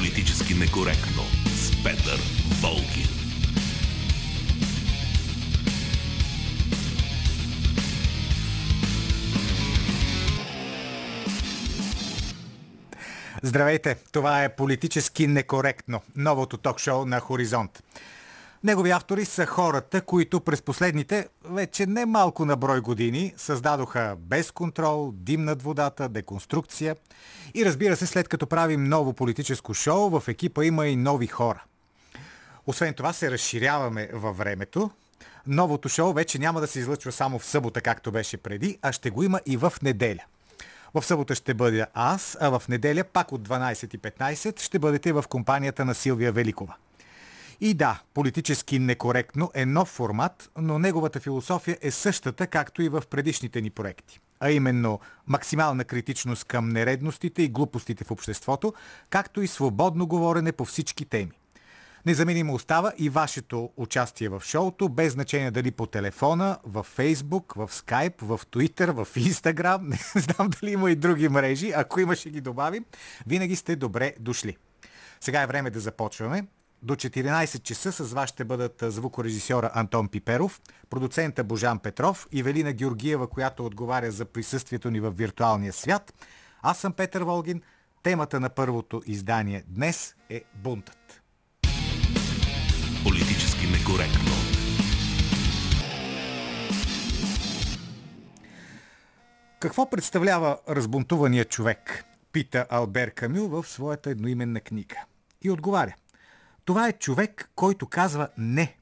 Политически некоректно с Петър Волгин. Здравейте, това е Политически некоректно, новото ток-шоу на Хоризонт. Негови автори са хората, които през последните, вече не малко на брой години, създадоха без контрол, дим над водата, деконструкция. И разбира се, след като правим ново политическо шоу, в екипа има и нови хора. Освен това се разширяваме във времето. Новото шоу вече няма да се излъчва само в събота, както беше преди, а ще го има и в неделя. В събота ще бъда аз, а в неделя пак от 12.15 ще бъдете в компанията на Силвия Великова. И да, политически некоректно е нов формат, но неговата философия е същата, както и в предишните ни проекти. А именно максимална критичност към нередностите и глупостите в обществото, както и свободно говорене по всички теми. Незаменимо остава и вашето участие в шоуто, без значение дали по телефона, в Фейсбук, в Скайп, в Твитър, в Инстаграм, не знам дали има и други мрежи, ако има ще ги добавим, винаги сте добре дошли. Сега е време да започваме. До 14 часа с вас ще бъдат звукорежисьора Антон Пиперов, продуцента Божан Петров и Велина Георгиева, която отговаря за присъствието ни в виртуалния свят. Аз съм Петър Волгин. Темата на първото издание днес е бунтът. Политически некоректно. Какво представлява разбунтувания човек? Пита Албер Камю в своята едноименна книга. И отговаря. Това е човек, който казва не.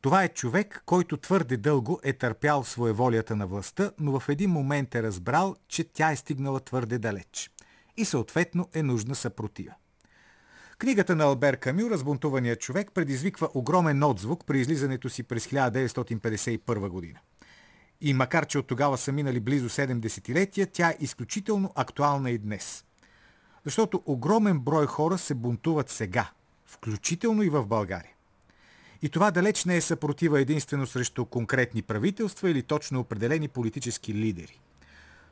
Това е човек, който твърде дълго е търпял своеволията на властта, но в един момент е разбрал, че тя е стигнала твърде далеч. И съответно е нужна съпротива. Книгата на Албер Камю «Разбунтувания човек» предизвиква огромен отзвук при излизането си през 1951 година. И макар, че от тогава са минали близо 7 десетилетия, тя е изключително актуална и днес. Защото огромен брой хора се бунтуват сега, включително и в България. И това далеч не е съпротива единствено срещу конкретни правителства или точно определени политически лидери.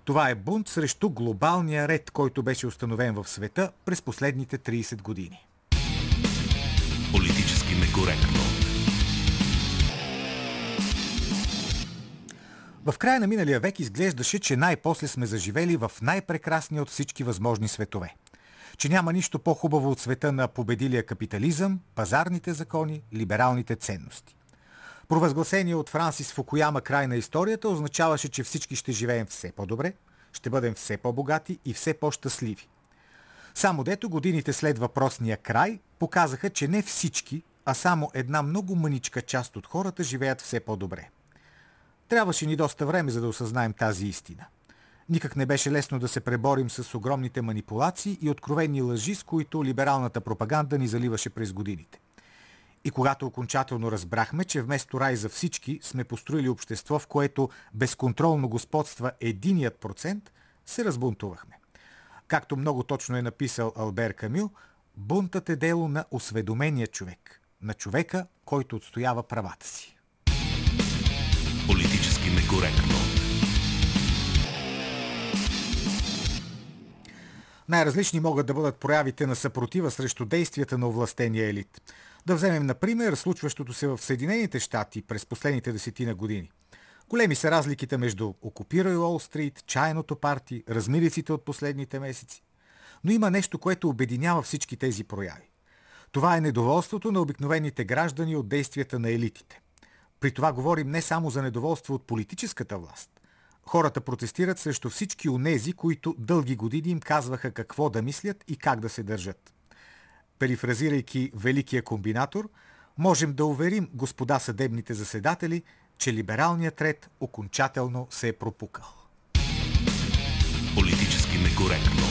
Това е бунт срещу глобалния ред, който беше установен в света през последните 30 години. Политически некоректно. В края на миналия век изглеждаше, че най-после сме заживели в най-прекрасния от всички възможни светове. Че няма нищо по-хубаво от света на победилия капитализъм, пазарните закони, либералните ценности. Провъзгласение от Франсис Фукуяма край на историята означаваше, че всички ще живеем все по-добре, ще бъдем все по-богати и все по-щастливи. Само дето годините след въпросния край показаха, че не всички, а само една много мъничка част от хората живеят все по-добре. Трябваше ни доста време, за да осъзнаем тази истина. Никак не беше лесно да се преборим с огромните манипулации и откровени лъжи, с които либералната пропаганда ни заливаше през годините. И когато окончателно разбрахме, че вместо рай за всички сме построили общество, в което безконтролно господства единият процент, се разбунтувахме. Както много точно е написал Албер Камю, бунтът е дело на осведомения човек, на човека, който отстоява правата си. Политически некоректно. Най-различни могат да бъдат проявите на съпротива срещу действията на овластения елит. Да вземем, например, случващото се в Съединените щати през последните десетина години. Големи са разликите между Окупирай Уолл Стрит, Чайното парти, размириците от последните месеци. Но има нещо, което обединява всички тези прояви. Това е недоволството на обикновените граждани от действията на елитите. При това говорим не само за недоволство от политическата власт. Хората протестират срещу всички онези, които дълги години им казваха какво да мислят и как да се държат перифразирайки великия комбинатор, можем да уверим господа съдебните заседатели, че либералният ред окончателно се е пропукал. Политически некоректно.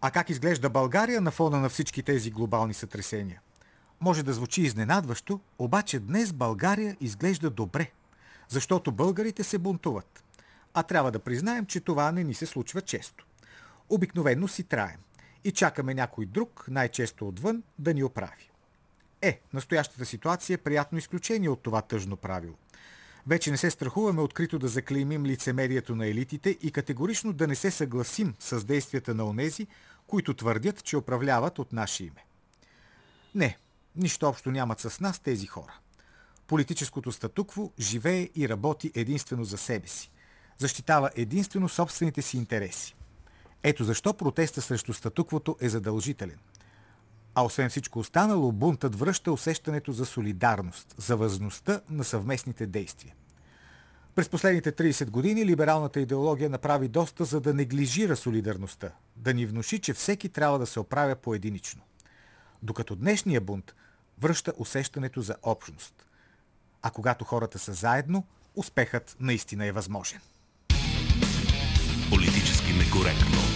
А как изглежда България на фона на всички тези глобални сътресения? Може да звучи изненадващо, обаче днес България изглежда добре, защото българите се бунтуват. А трябва да признаем, че това не ни се случва често обикновенно си траем и чакаме някой друг, най-често отвън, да ни оправи. Е, настоящата ситуация е приятно изключение от това тъжно правило. Вече не се страхуваме открито да заклеймим лицемерието на елитите и категорично да не се съгласим с действията на онези, които твърдят, че управляват от наше име. Не, нищо общо нямат с нас тези хора. Политическото статукво живее и работи единствено за себе си. Защитава единствено собствените си интереси. Ето защо протеста срещу статуквото е задължителен. А освен всичко останало, бунтът връща усещането за солидарност, за възможността на съвместните действия. През последните 30 години либералната идеология направи доста за да неглижира солидарността, да ни внуши, че всеки трябва да се оправя поединично. Докато днешния бунт връща усещането за общност. А когато хората са заедно, успехът наистина е възможен. Политически некоректно.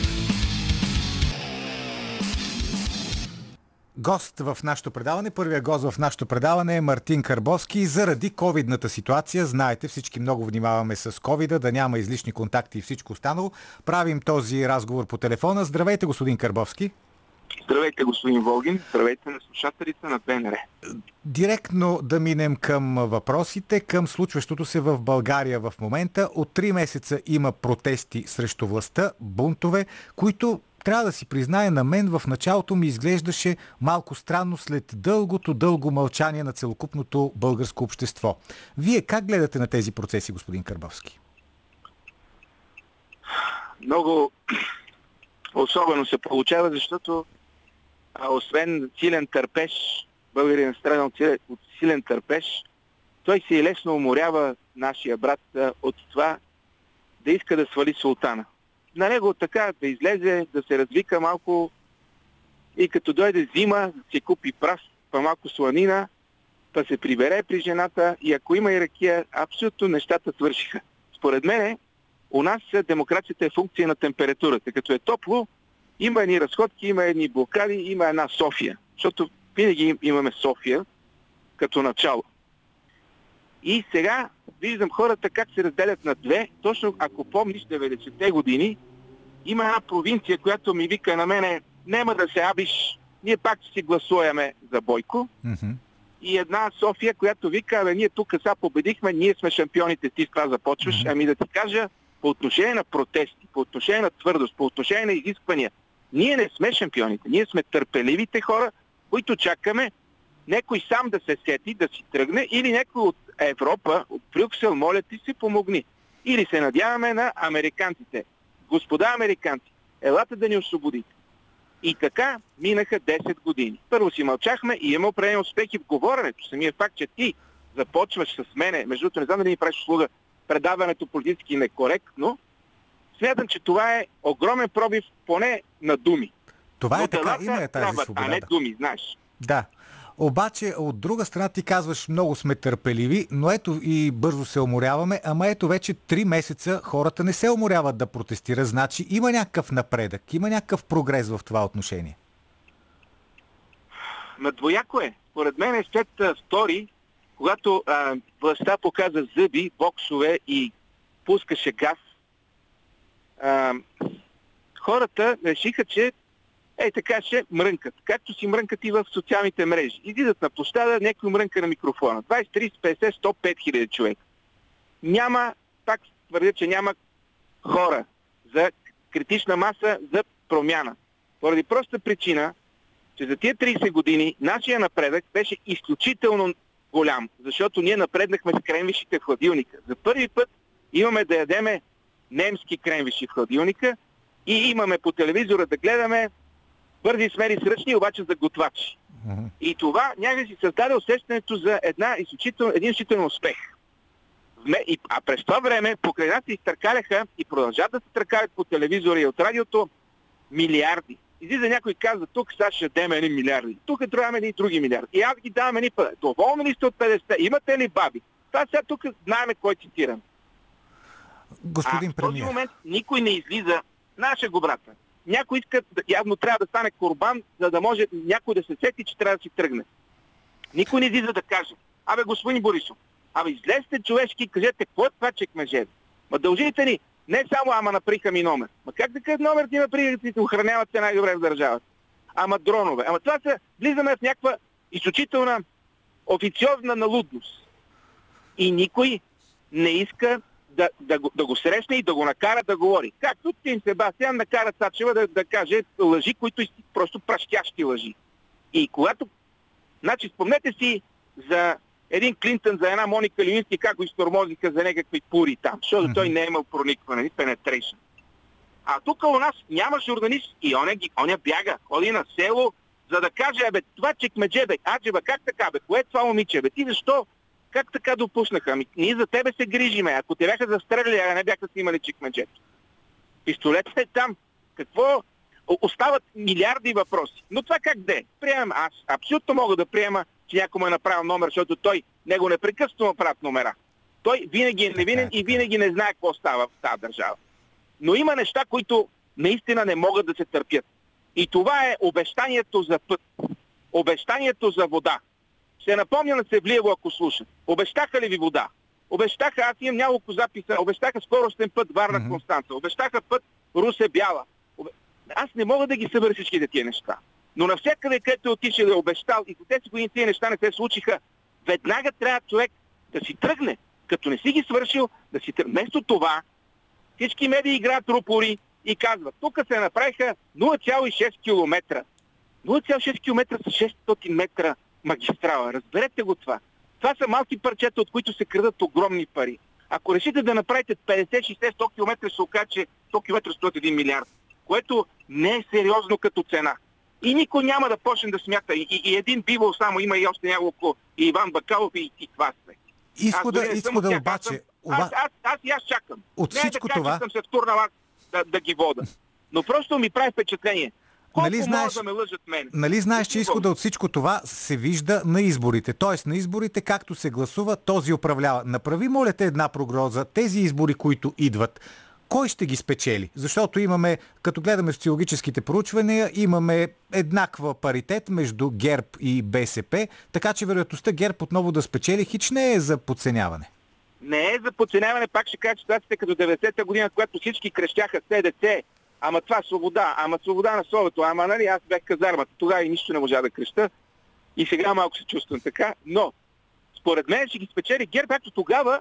Гост в нашото предаване, първия гост в нашото предаване е Мартин Карбовски. Заради ковидната ситуация, знаете, всички много внимаваме с ковида, да няма излишни контакти и всичко останало. Правим този разговор по телефона. Здравейте, господин Карбовски. Здравейте, господин Волгин. Здравейте на слушателите на БНР. Директно да минем към въпросите, към случващото се в България в момента. От три месеца има протести срещу властта, бунтове, които трябва да си призная, на мен в началото ми изглеждаше малко странно след дългото, дълго мълчание на целокупното българско общество. Вие как гледате на тези процеси, господин Карбовски? Много особено се получава, защото а, освен силен търпеж, българин страна от, силен търпеж, той се и лесно уморява нашия брат от това да иска да свали султана на него така да излезе, да се развика малко и като дойде зима, си купи прав, па малко сланина, па се прибере при жената и ако има и ракия, абсолютно нещата свършиха. Според мен, у нас демокрацията е функция на температурата. Като е топло, има едни разходки, има едни блокади, има една София. Защото винаги имаме София като начало. И сега виждам хората как се разделят на две. Точно ако помниш 90-те години, има една провинция, която ми вика на мене, нема да се абиш, ние пак ще си гласуваме за Бойко. Mm-hmm. И една София, която вика, абе, ние тук сега победихме, ние сме шампионите, ти с това започваш. Mm-hmm. Ами да ти кажа, по отношение на протести, по отношение на твърдост, по отношение на изисквания, ние не сме шампионите, ние сме търпеливите хора, които чакаме някой сам да се сети, да си тръгне или някой от Европа, от Брюксел, моля ти си помогни. Или се надяваме на американците. Господа американци, елате да ни освободите. И така минаха 10 години. Първо си мълчахме и имаме определени успехи в говоренето. Самия факт, че ти започваш с мене, между другото не знам дали ми правиш услуга, предаването политически некоректно, смятам, че това е огромен пробив поне на думи. Това е така, има е тази свобода. А не думи, знаеш. Да. Обаче, от друга страна ти казваш, много сме търпеливи, но ето и бързо се уморяваме, ама ето вече три месеца хората не се уморяват да протестират, значи има някакъв напредък, има някакъв прогрес в това отношение. Ма двояко е. Според мен е след втори, когато а, властта показа зъби, боксове и пускаше газ, а, хората решиха, че е така ще мрънкат. Както си мрънкат и в социалните мрежи. Излизат на площада, някой мрънка на микрофона. 20, 30, 50, 105 хиляди човек. Няма, пак твърдя, че няма хора за критична маса за промяна. Поради проста причина, че за тия 30 години нашия напредък беше изключително голям, защото ние напреднахме с кремвишите в хладилника. За първи път имаме да ядеме немски кремвиши в хладилника и имаме по телевизора да гледаме бързи смери сръчни, обаче за готвачи. Uh-huh. И това някак си създаде усещането за една изключително, един изключителен успех. А през това време покрай нас се изтъркаляха и продължават да се търкалят по телевизора и от радиото милиарди. Излиза някой казва, тук сега ще дадем едни милиарди. Тук трябваме едни други милиарди. И аз ги давам едни пъти. Доволни ли сте от 50? Имате ли баби? Това сега тук знаеме кой цитирам. Господин а в този момент никой не излиза. Наша го брата някой иска, явно трябва да стане корбан, за да може някой да се сети, че трябва да си тръгне. Никой не излиза да каже. Абе, господин Борисов, абе, излезте човешки и кажете, какво е това чекмеже? Ма дължите ни не само, ама наприха ми номер. Ма как да кажат номер ти наприха, ти се охраняват се най-добре в държавата? Ама дронове. Ама това са, влизаме в някаква изключителна официозна налудност. И никой не иска да, да, го, да го срещне и да го накара да говори. Както Тим Себастиан накара Цачева да, да каже лъжи, които просто пращящи лъжи. И когато... Значи, спомнете си за един Клинтън, за една Моника Левински, как го изтормозиха за някакви пури там, защото mm-hmm. той не е имал проникване, ни penetration. А тук у нас няма журналист и оня, оня бяга, ходи на село, за да каже, абе, това чекмедже, бе, аджеба, как така, бе, кое е това момиче, бе, ти защо, как така допуснаха? Ами, ние за тебе се грижиме, ако те бяха застреляли, а не бяха снимали чекмеджето. Пистолетът е там. Какво? Остават милиарди въпроси. Но това как де? Приемам. Аз абсолютно мога да приема, че някой му е направил номер, защото той него непрекъснато правят номера. Той винаги е невинен и винаги не знае какво става в тази държава. Но има неща, които наистина не могат да се търпят. И това е обещанието за път. Обещанието за вода. Ще напомня на Севлиево, ако слуша. Обещаха ли ви вода? Обещаха, аз имам няколко записа, обещаха скоростен път Варна mm-hmm. Констанца, обещаха път Русе Бяла. Аз не мога да ги събера всичките тия неща. Но навсякъде, където е отишъл да е обещал и за 10 години тези неща не се случиха, веднага трябва човек да си тръгне. Като не си ги свършил, да си тръгне. Вместо това, всички медии играят рупори и казват, тук се направиха 0,6 км. 0,6 км са 600 метра магистрала. Разберете го това. Това са малки парчета, от които се крадат огромни пари. Ако решите да направите 50-60-100 км, се окаже, че 100 км стоят 1 милиард, което не е сериозно като цена. И никой няма да почне да смята. И, и, и един бивол само има и още няколко, и Иван Бакалов и, и това сте. Изхода, изхода обаче... Аз, аз, аз, аз, аз чакам. От не всичко е да това... съм се втурнал да, да ги вода. Но просто ми прави впечатление. Колко нали знаеш, да ме лъжат мен? Нали знаеш, че изхода от всичко това се вижда на изборите. Тоест на изборите, както се гласува, този управлява. Направи, моля те, една прогноза. Тези избори, които идват, кой ще ги спечели? Защото имаме, като гледаме социологическите проучвания, имаме еднаква паритет между ГЕРБ и БСП, така че вероятността ГЕРБ отново да спечели хич не е за подценяване. Не е за подценяване, пак ще кажа ситуацията като 90-та година, когато всички крещяха СДЦ, ама това свобода, ама свобода на словото, ама нали аз бях казармата, тогава и нищо не можа да креща и сега малко се чувствам така, но според мен ще ги спечели ГЕРБ, както тогава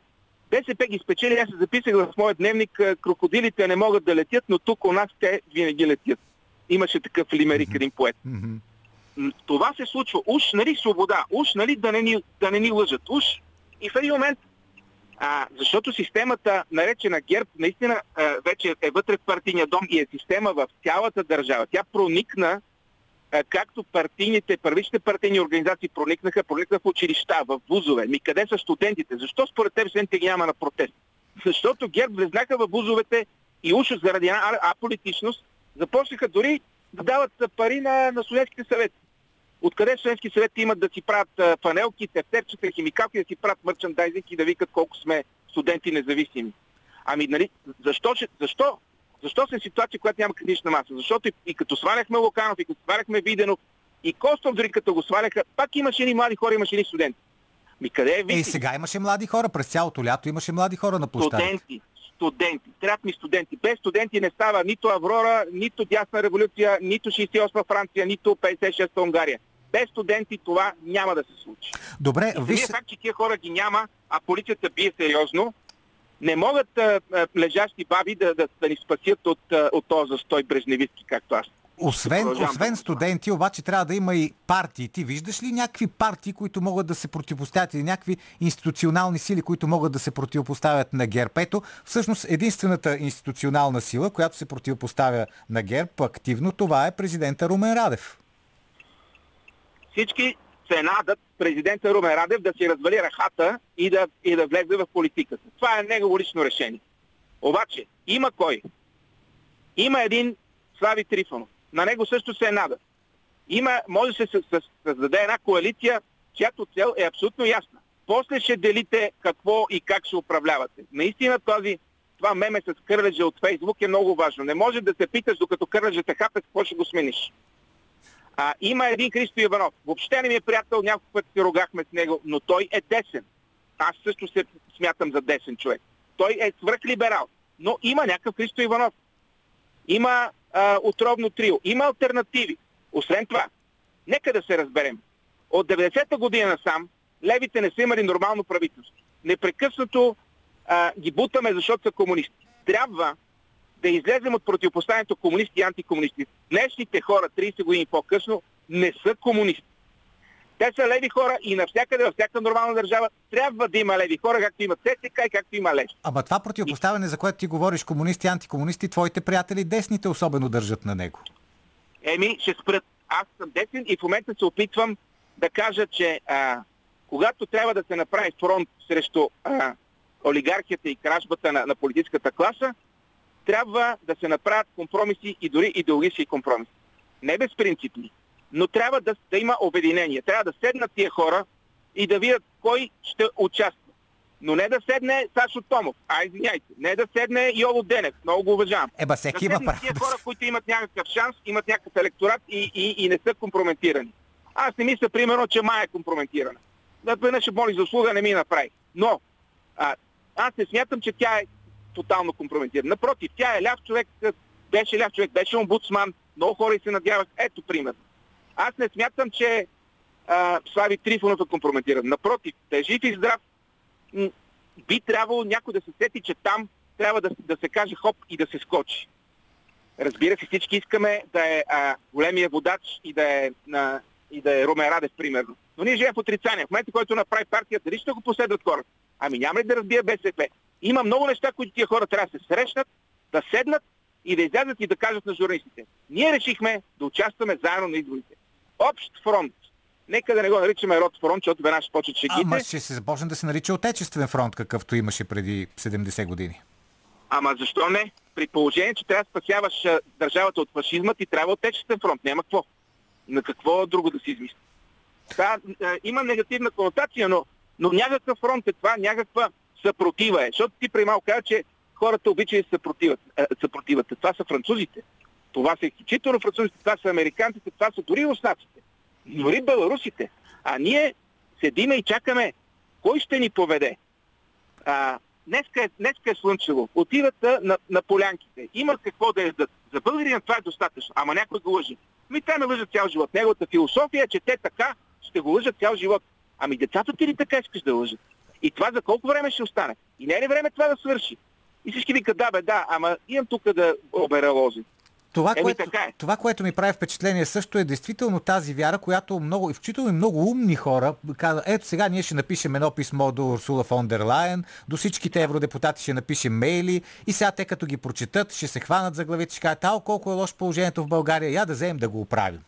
БСП ги спечели, аз се записах в моят дневник, крокодилите не могат да летят, но тук у нас те винаги летят. Имаше такъв лимерик, един поет. Mm-hmm. Това се случва. Уж, нали, свобода. Уж, нали, да не ни, да не ни лъжат. Уж. И в един момент, а, защото системата, наречена ГЕРБ, наистина а, вече е вътре в партийния дом и е система в цялата държава. Тя проникна както партийните, първичните партийни организации проникнаха, проникнаха в училища, в вузове. Ми къде са студентите? Защо според теб студентите ги няма на протест? Защото ГЕРБ влезнаха в вузовете и уж заради една аполитичност започнаха дори да дават пари на, на студентските съвети. Откъде студентски съвети имат да си правят панелки, тефтерчета, химикалки, да си правят мърчандайзинг и да викат колко сме студенти независими. Ами, нали, защо, защо защо се ситуация, която няма критична маса? Защото и, и като сваляхме Локанов, и като сваляхме Виденов, и Костов дори като го сваляха, пак имаше ни млади хора, имаше ни студенти. Ми къде е Е, сега имаше млади хора, през цялото лято имаше млади хора на площадите. Студенти, студенти. Трябват ми студенти. Без студенти не става нито Аврора, нито Дясна революция, нито 68 Франция, нито 56 Унгария. Без студенти това няма да се случи. Добре, виж... факт, че тия хора ги няма, а полицията бие сериозно, не могат а, а, лежащи баби да, да, да ни спасят от, а, от този застой брежневистки, както аз. Освен, освен студенти, обаче трябва да има и партии. Ти виждаш ли някакви партии, които могат да се противопоставят или някакви институционални сили, които могат да се противопоставят на ГЕРБ? Ето, всъщност единствената институционална сила, която се противопоставя на ГЕРБ активно, това е президента Румен Радев. Всички се надат президента Румен Радев да си развали рахата и да, и да влезе в политиката. Това е негово лично решение. Обаче, има кой? Има един Слави Трифонов. На него също се нада. Има, може да се създаде една коалиция, чиято цел е абсолютно ясна. После ще делите какво и как ще управлявате. Наистина този, това меме с кърлежа от Фейсбук е много важно. Не може да се питаш, докато кърлежа те какво ще го смениш. А, има един Христо Иванов. Въобще не ми е приятел, няколко пъти се рогахме с него, но той е десен. Аз също се смятам за десен човек. Той е свръхлиберал. Но има някакъв Христо Иванов. Има а, отровно трио. Има альтернативи. Освен това, нека да се разберем. От 90-та година насам левите не са имали нормално правителство. Непрекъснато а, ги бутаме, защото са комунисти. Трябва да излезем от противопоставянето комунисти и антикомунисти. Днешните хора, 30 години по-късно, не са комунисти. Те са леви хора и навсякъде, във всяка нормална държава, трябва да има леви хора, както има ЦСК и както има Леш. Ама това противопоставяне, за което ти говориш, комунисти, антикомунисти, твоите приятели десните особено държат на него. Еми, ще спрат. Аз съм десен и в момента се опитвам да кажа, че а, когато трябва да се направи фронт срещу а, олигархията и кражбата на, на политическата класа, трябва да се направят компромиси и дори идеологически компромиси. Не безпринципни, но трябва да, да има обединение. Трябва да седнат тия хора и да видят кой ще участва. Но не да седне Сашо Томов. А, извиняйте. Не да седне Йоло Денев. Много го уважавам. Еба, всеки да има право. тия хора, които имат някакъв шанс, имат някакъв електорат и, и, и не са компрометирани. Аз не мисля, примерно, че Мая е компрометирана. Да веднъж ще моли за услуга, не ми направи. Но а, аз не смятам, че тя е тотално компрометирана. Напротив, тя е ляв човек, беше ляв човек, беше омбудсман, много хора и се надявах. Ето пример. Аз не смятам, че а, Слави Трифонов е компрометиран. Напротив, да е жив и здрав, би трябвало някой да се сети, че там трябва да, да се каже хоп и да се скочи. Разбира се, всички искаме да е а, големия водач и да е, на, и да е Румен Радев, примерно. Но ние живеем в отрицание. В момента, който направи партията, дали ще го последват хората? Ами няма ли да разбие БСП? Има много неща, които тия хора трябва да се срещнат, да седнат и да излязат и да кажат на журналистите. Ние решихме да участваме заедно на изборите. Общ фронт. Нека да не го наричаме род фронт, защото веднага ще почват шегите. Ама ще се започне да се нарича Отечествен фронт, какъвто имаше преди 70 години. Ама защо не? При положение, че трябва да спасяваш държавата от фашизма, ти трябва отечествен фронт. Няма какво. На какво друго да си измисли. Да, а, има негативна конотация, но, но някакъв фронт е това, някаква съпротива е. Защото ти преди малко каза, че хората обичат да се съпротиват. А, съпротиват. Това са французите. Това са изключително французите, това са американците, това са дори руснаците. Дори беларусите. А ние седиме и чакаме кой ще ни поведе. А, днеска, е, днеска е слънчево. Отиват на, на полянките. Има какво да ядат. За българина това е достатъчно. Ама някой го лъжи. Ми те ме лъжат цял живот. Неговата философия е, че те така ще го лъжат цял живот. Ами децата ти ли така искаш да лъжат? И това за колко време ще остане? И не е ли време това да свърши? И всички викат, да бе, да, ама имам тук да обера лози. Това, Еми, което, така е. това, което ми прави впечатление също е действително тази вяра, която много, включително и много умни хора казват, ето сега ние ще напишем едно писмо до Урсула фон дер Лайен, до всичките евродепутати ще напишем мейли и сега те като ги прочетат ще се хванат за главите, ще кажат, ао колко е лошо положението в България, я да вземем да го оправим.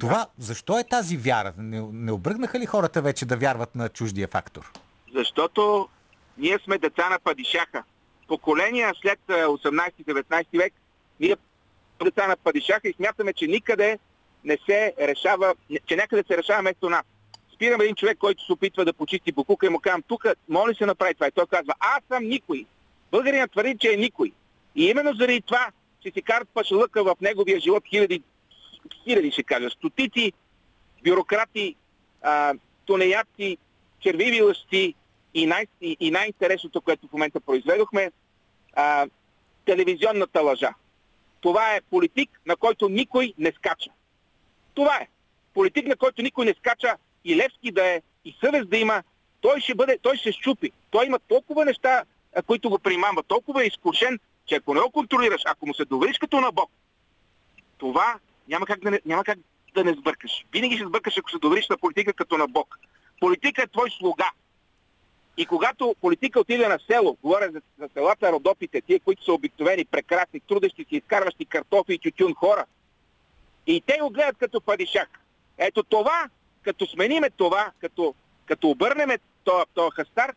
Това, защо е тази вяра? Не, не обръгнаха ли хората вече да вярват на чуждия фактор? Защото ние сме деца на падишаха. Поколения след а, 18-19 век, ние деца на падишаха и смятаме, че никъде не се решава, че някъде се решава вместо нас. Спирам един човек, който се опитва да почисти букука и му казвам, тук може ли се направи това? И той казва, аз съм никой. Българинът твърди, че е никой. И именно заради това, че си карат пашалъка в неговия живот хиляди, хиляди ще кажа, стотици бюрократи, а, тунеядци, червиви лъжци и, най- и, най-интересното, което в момента произведохме, а, телевизионната лъжа. Това е политик, на който никой не скача. Това е. Политик, на който никой не скача и Левски да е, и съвест да има, той ще бъде, той ще щупи. Той има толкова неща, които го примамва, толкова е изкушен, че ако не го контролираш, ако му се довериш като на Бог, това няма как да не, няма как да не сбъркаш. Винаги ще сбъркаш, ако се довериш на политика като на Бог. Политика е твой слуга. И когато политика отиде на село, говоря за, за селата Родопите, тия, които са обикновени, прекрасни, трудещи си, изкарващи картофи и тютюн хора, и те го гледат като падишак. Ето това, като смениме това, като, като обърнеме този, този хастар,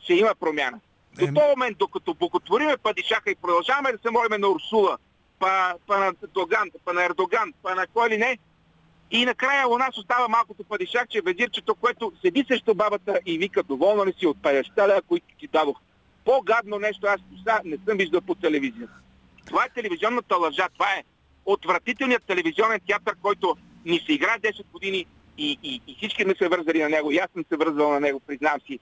ще има промяна. До този момент, докато боготвориме падишака и продължаваме да се молиме на Урсула, па, па на Доган, па на Ердоган, па на кой ли не, и накрая у нас остава малкото падишакче, ведирчето, което седи срещу бабата и вика, доволна ли си от 50 лева, които ти дадох. По-гадно нещо аз сега не съм виждал по телевизията. Това е телевизионната лъжа, това е отвратителният телевизионен театър, който ни се играе 10 години и, и, и всички сме се вързали на него. И аз съм се вързал на него, признавам си.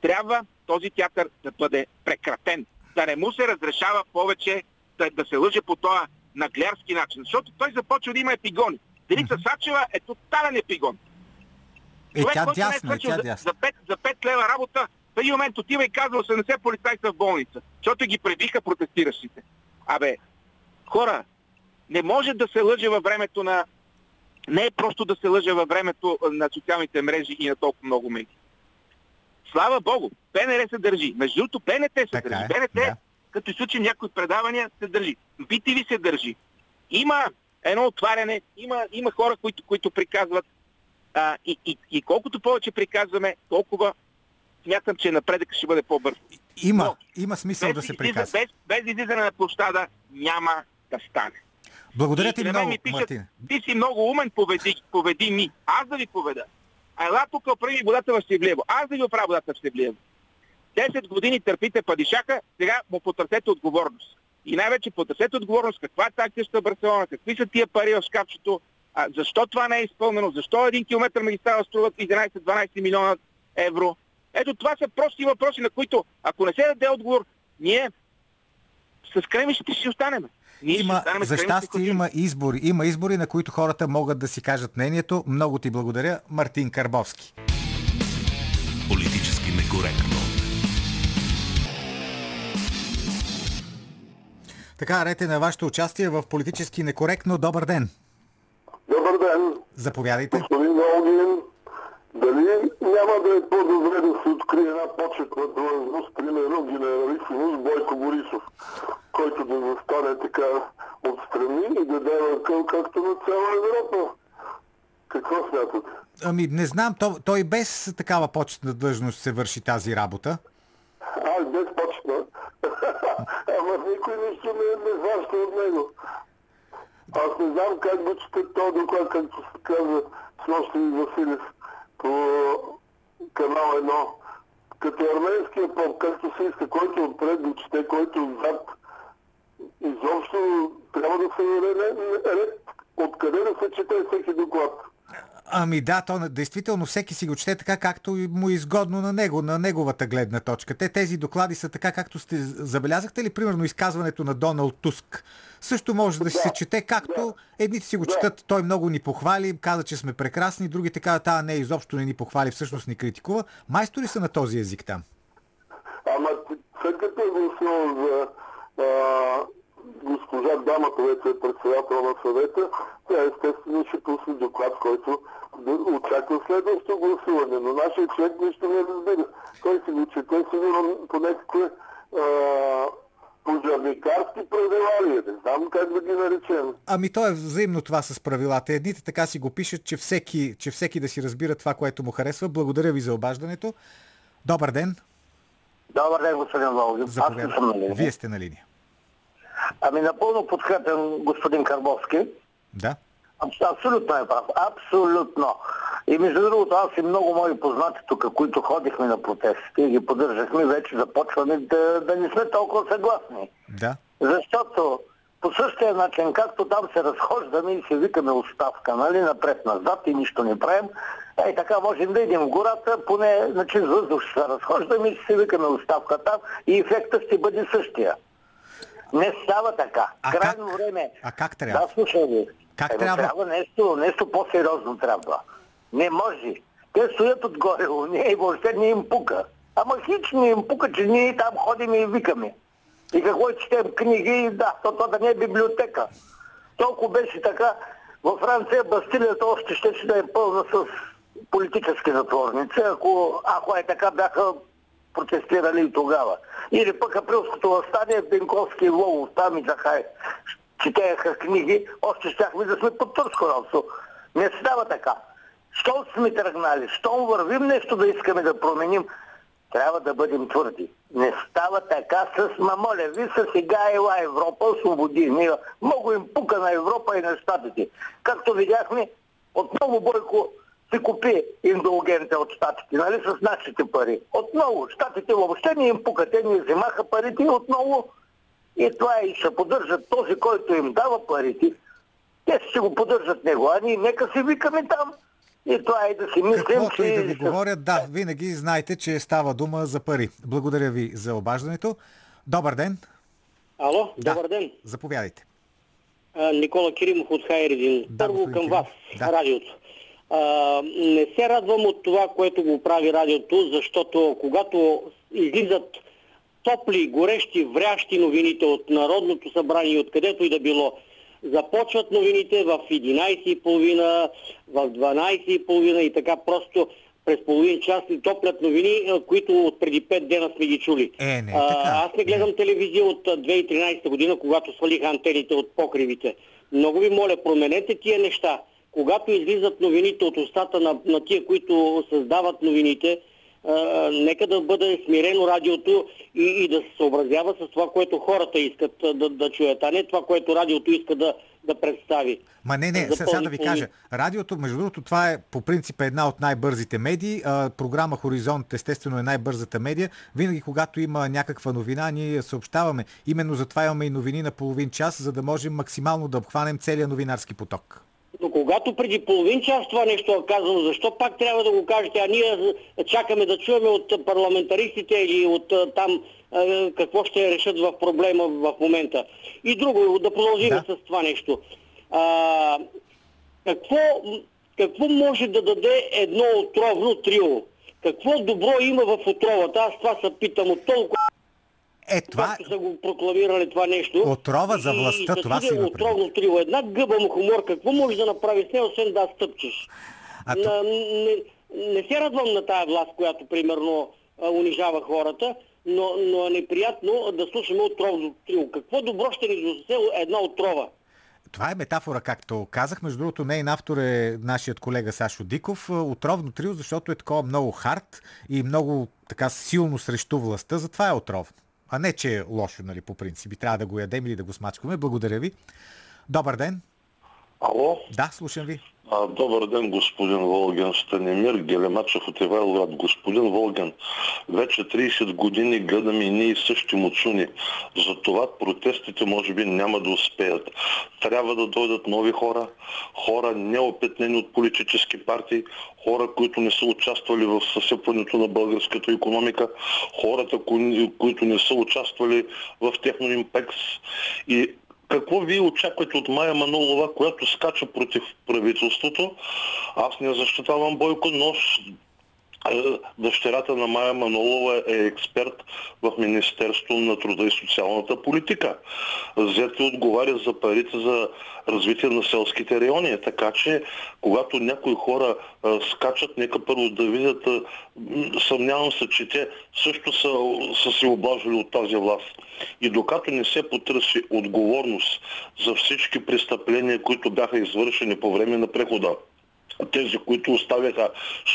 Трябва този театър да бъде прекратен. Да не му се разрешава повече да, да се лъже по този наглярски начин. Защото той започва да има епигони. Деница Сачева е тотален епигон. Е, Човек, тя е дясна, е, свършил тя за, дясна. за, 5, за 5 лева работа, В един момент отива и казва 80 полицаи са в болница, защото ги пребиха протестиращите. Абе, хора, не може да се лъже във времето на... Не е просто да се лъже във времето на социалните мрежи и на толкова много медии. Слава Богу, ПНР се държи. Между другото, ПНТ се Така държи. е, ПНТ, да. като изключим някои предавания, се държи. BTV се държи. Има едно отваряне, има, има хора, които, които приказват. А, и, и, и колкото повече приказваме, толкова смятам, че напредък ще бъде по-бърз. Има, Но, има смисъл да се приказва. без, без излизане на площада няма да стане. Благодаря ти много, ми пишат, Мартин. Ти си много умен, поведи, поведи ми. Аз да ви поведа. Ела тук оправи водата в Севлиево. Аз да ви оправя водата в Севлиево. 10 години търпите падишака, сега му потърсете отговорност. И най-вече потърсете отговорност каква е таксията в Барселона, какви са тия пари в шкафчето, а, защо това не е изпълнено, защо един километър магистрала струва 11-12 милиона евро. Ето това са прости въпроси, на които ако не се даде отговор, ние с кремишите ще останем. Ние ще Има, останем с за щастие има избори. Има избори, на които хората могат да си кажат мнението. Много ти благодаря, Мартин Карбовски. Политически некоректно. Така, рете на вашето участие в политически некоректно. Добър ден. Добър ден, Заповядайте. господин Волгин. Дали няма да е по-добре да се открие една почетна длъжност, примерно генералисимус Бойко Борисов, който да застане така отстрани и да дава къл както на цяла Европа? Какво смятате? Ами, не знам, то, той без такава почетна длъжност се върши тази работа. Аз без почна. Ама никой нищо не, не хваща от него. Аз не знам как го чете този доклад, както се казва с нощи Василев по канал 1. Като арменския поп, както се иска, който е отпред го чете, който е отзад. Изобщо трябва да се даде ред откъде да се чете всеки доклад. Ами да, то действително всеки си го чете така, както му е изгодно на него, на неговата гледна точка. Те тези доклади са така, както сте забелязахте ли, примерно изказването на Доналд Туск. Също може да си се чете както едните си го четат, той много ни похвали, каза, че сме прекрасни, другите казват, а не, изобщо не ни похвали, всъщност ни критикува. Майстори са на този език там. Ама след като е гласувал за а, госпожа дамата, вече е председател на съвета, тя естествено ще пусне доклад, който очаква следващо гласуване. Но нашия човек нищо не разбира. Той си го чете сигурно по някакви пожарникарски правила ли е? Не знам как да ги наречем. Ами то е взаимно това с правилата. Едните така си го пишат, че всеки, че всеки да си разбира това, което му харесва. Благодаря ви за обаждането. Добър ден. Добър ден, господин Волгин. Аз не съм на линия. Вие сте на линия. Ами напълно подкрепям господин Карбовски. Да. Абс- Абсолютно е прав. Абсолютно. И между другото, аз и много мои познати тук, които ходихме на протестите и ги поддържахме, вече започваме да, да не сме толкова съгласни. Да. Защото по същия начин, както там се разхождаме и се викаме оставка, нали, напред-назад и нищо не правим, е така можем да идем в гората, поне на чист въздух ще се разхождаме и ще се викаме оставка там и ефектът ще бъде същия. Не става така. А Крайно как? време. А как трябва? Да, слушай ви. Как Еми, трябва? Трябва нещо, нещо по-сериозно трябва. Не може. Те стоят отгоре, уния и въобще не им пука. Ама хич не им пука, че ние там ходим и викаме. И какво четем книги, да, то, то да не е библиотека. Толкова беше така, във Франция Бастилията още ще да е пълна с политически затворници, ако, ако е така бяха протестирали и тогава. Или пък априлското възстание, Бенковски и Лолов там и Захай четееха книги, още щяхме да сме под турско робство. Не става така. Щом сме тръгнали, щом вървим нещо да искаме да променим, трябва да бъдем твърди. Не става така с, ма моля ви, са сега ела Европа, освободи. Много им пука на Европа и на Штатите. Както видяхме, отново Бойко си купи индулгенте от Штатите, нали, с нашите пари. Отново, Штатите въобще не им пука, те ни вземаха парите и отново и това е, и ще поддържат този, който им дава парите. Те ще го поддържат него, а ние нека си викаме там. И това е да си мислим, Каквото и да ви говорят, да, винаги знайте, че става дума за пари. Благодаря ви за обаждането. Добър ден. Ало, Да. добър ден. Заповядайте. Никола Киримов от Хайредин. Да, Първо към Киримов. вас, Да. радиото. А, не се радвам от това, което го прави радиото, защото когато излизат топли, горещи, врящи новините от Народното събрание откъдето и да било, започват новините в 11.30, в 12.30 и така просто през половин час и топлят новини, а, които от преди 5 дена сме ги чули. Е, не е А, така. аз не гледам телевизия от а, 2013 година, когато свалиха антените от покривите. Много ви моля, променете тия неща. Когато излизат новините от устата на, на тия, които създават новините, а, нека да бъде смирено радиото и, и да се съобразява с това, което хората искат да, да чуят, а не това, което радиото иска да, да представи. Ма не, не, сега да ви кажа. Радиото, между другото, това е по принцип една от най-бързите медии. А, програма Хоризонт, естествено, е най-бързата медия. Винаги, когато има някаква новина, ние я съобщаваме. Именно затова имаме и новини на половин час, за да можем максимално да обхванем целия новинарски поток. Но когато преди половин час това нещо е казано, защо пак трябва да го кажете, а ние чакаме да чуваме от парламентаристите или от там какво ще решат в проблема в момента. И друго, да продължим Да. с това нещо. А, какво, какво може да даде едно отровно трио? Какво добро има в отровата? Аз това се питам от толкова, Е, това както са го прокламирали това нещо. Отрова за властта, и, това си има отровно трио. Една гъба му хумор, какво може да направи с нея, освен да стъпчеш? А На, не, не се радвам на тая власт, която примерно унижава хората, но, но е неприятно да слушаме отровно трио. Какво добро ще ни донесе една отрова? Това е метафора, както казах. Между другото, нейн автор е нашият колега Сашо Диков. Отровно трио, защото е такова много хард и много така силно срещу властта. Затова е отровно. А не, че е лошо, нали, по принцип. И трябва да го ядем или да го смачкаме. Благодаря ви. Добър ден. Ало, Да, слушам ви. а, добър ден, господин Волген Станимир Гелемачев от Ивайловград. Господин Волген, вече 30 години гледаме и ние същи муцуни. Затова протестите може би няма да успеят. Трябва да дойдат нови хора, хора неопетнени от политически партии, хора, които не са участвали в съсипването на българската економика, хората, кои- които не са участвали в техноимпекс и какво вие очаквате от Майя Манолова, която скача против правителството? Аз не защитавам Бойко, но дъщерята на Майя Манолова е експерт в Министерство на труда и социалната политика. Зете отговаря за парите за развитие на селските райони. Така че, когато някои хора а, скачат, нека първо да видят, а, съмнявам се, че те също са, са се облажили от тази власт. И докато не се потърси отговорност за всички престъпления, които бяха извършени по време на прехода, тези, които оставяха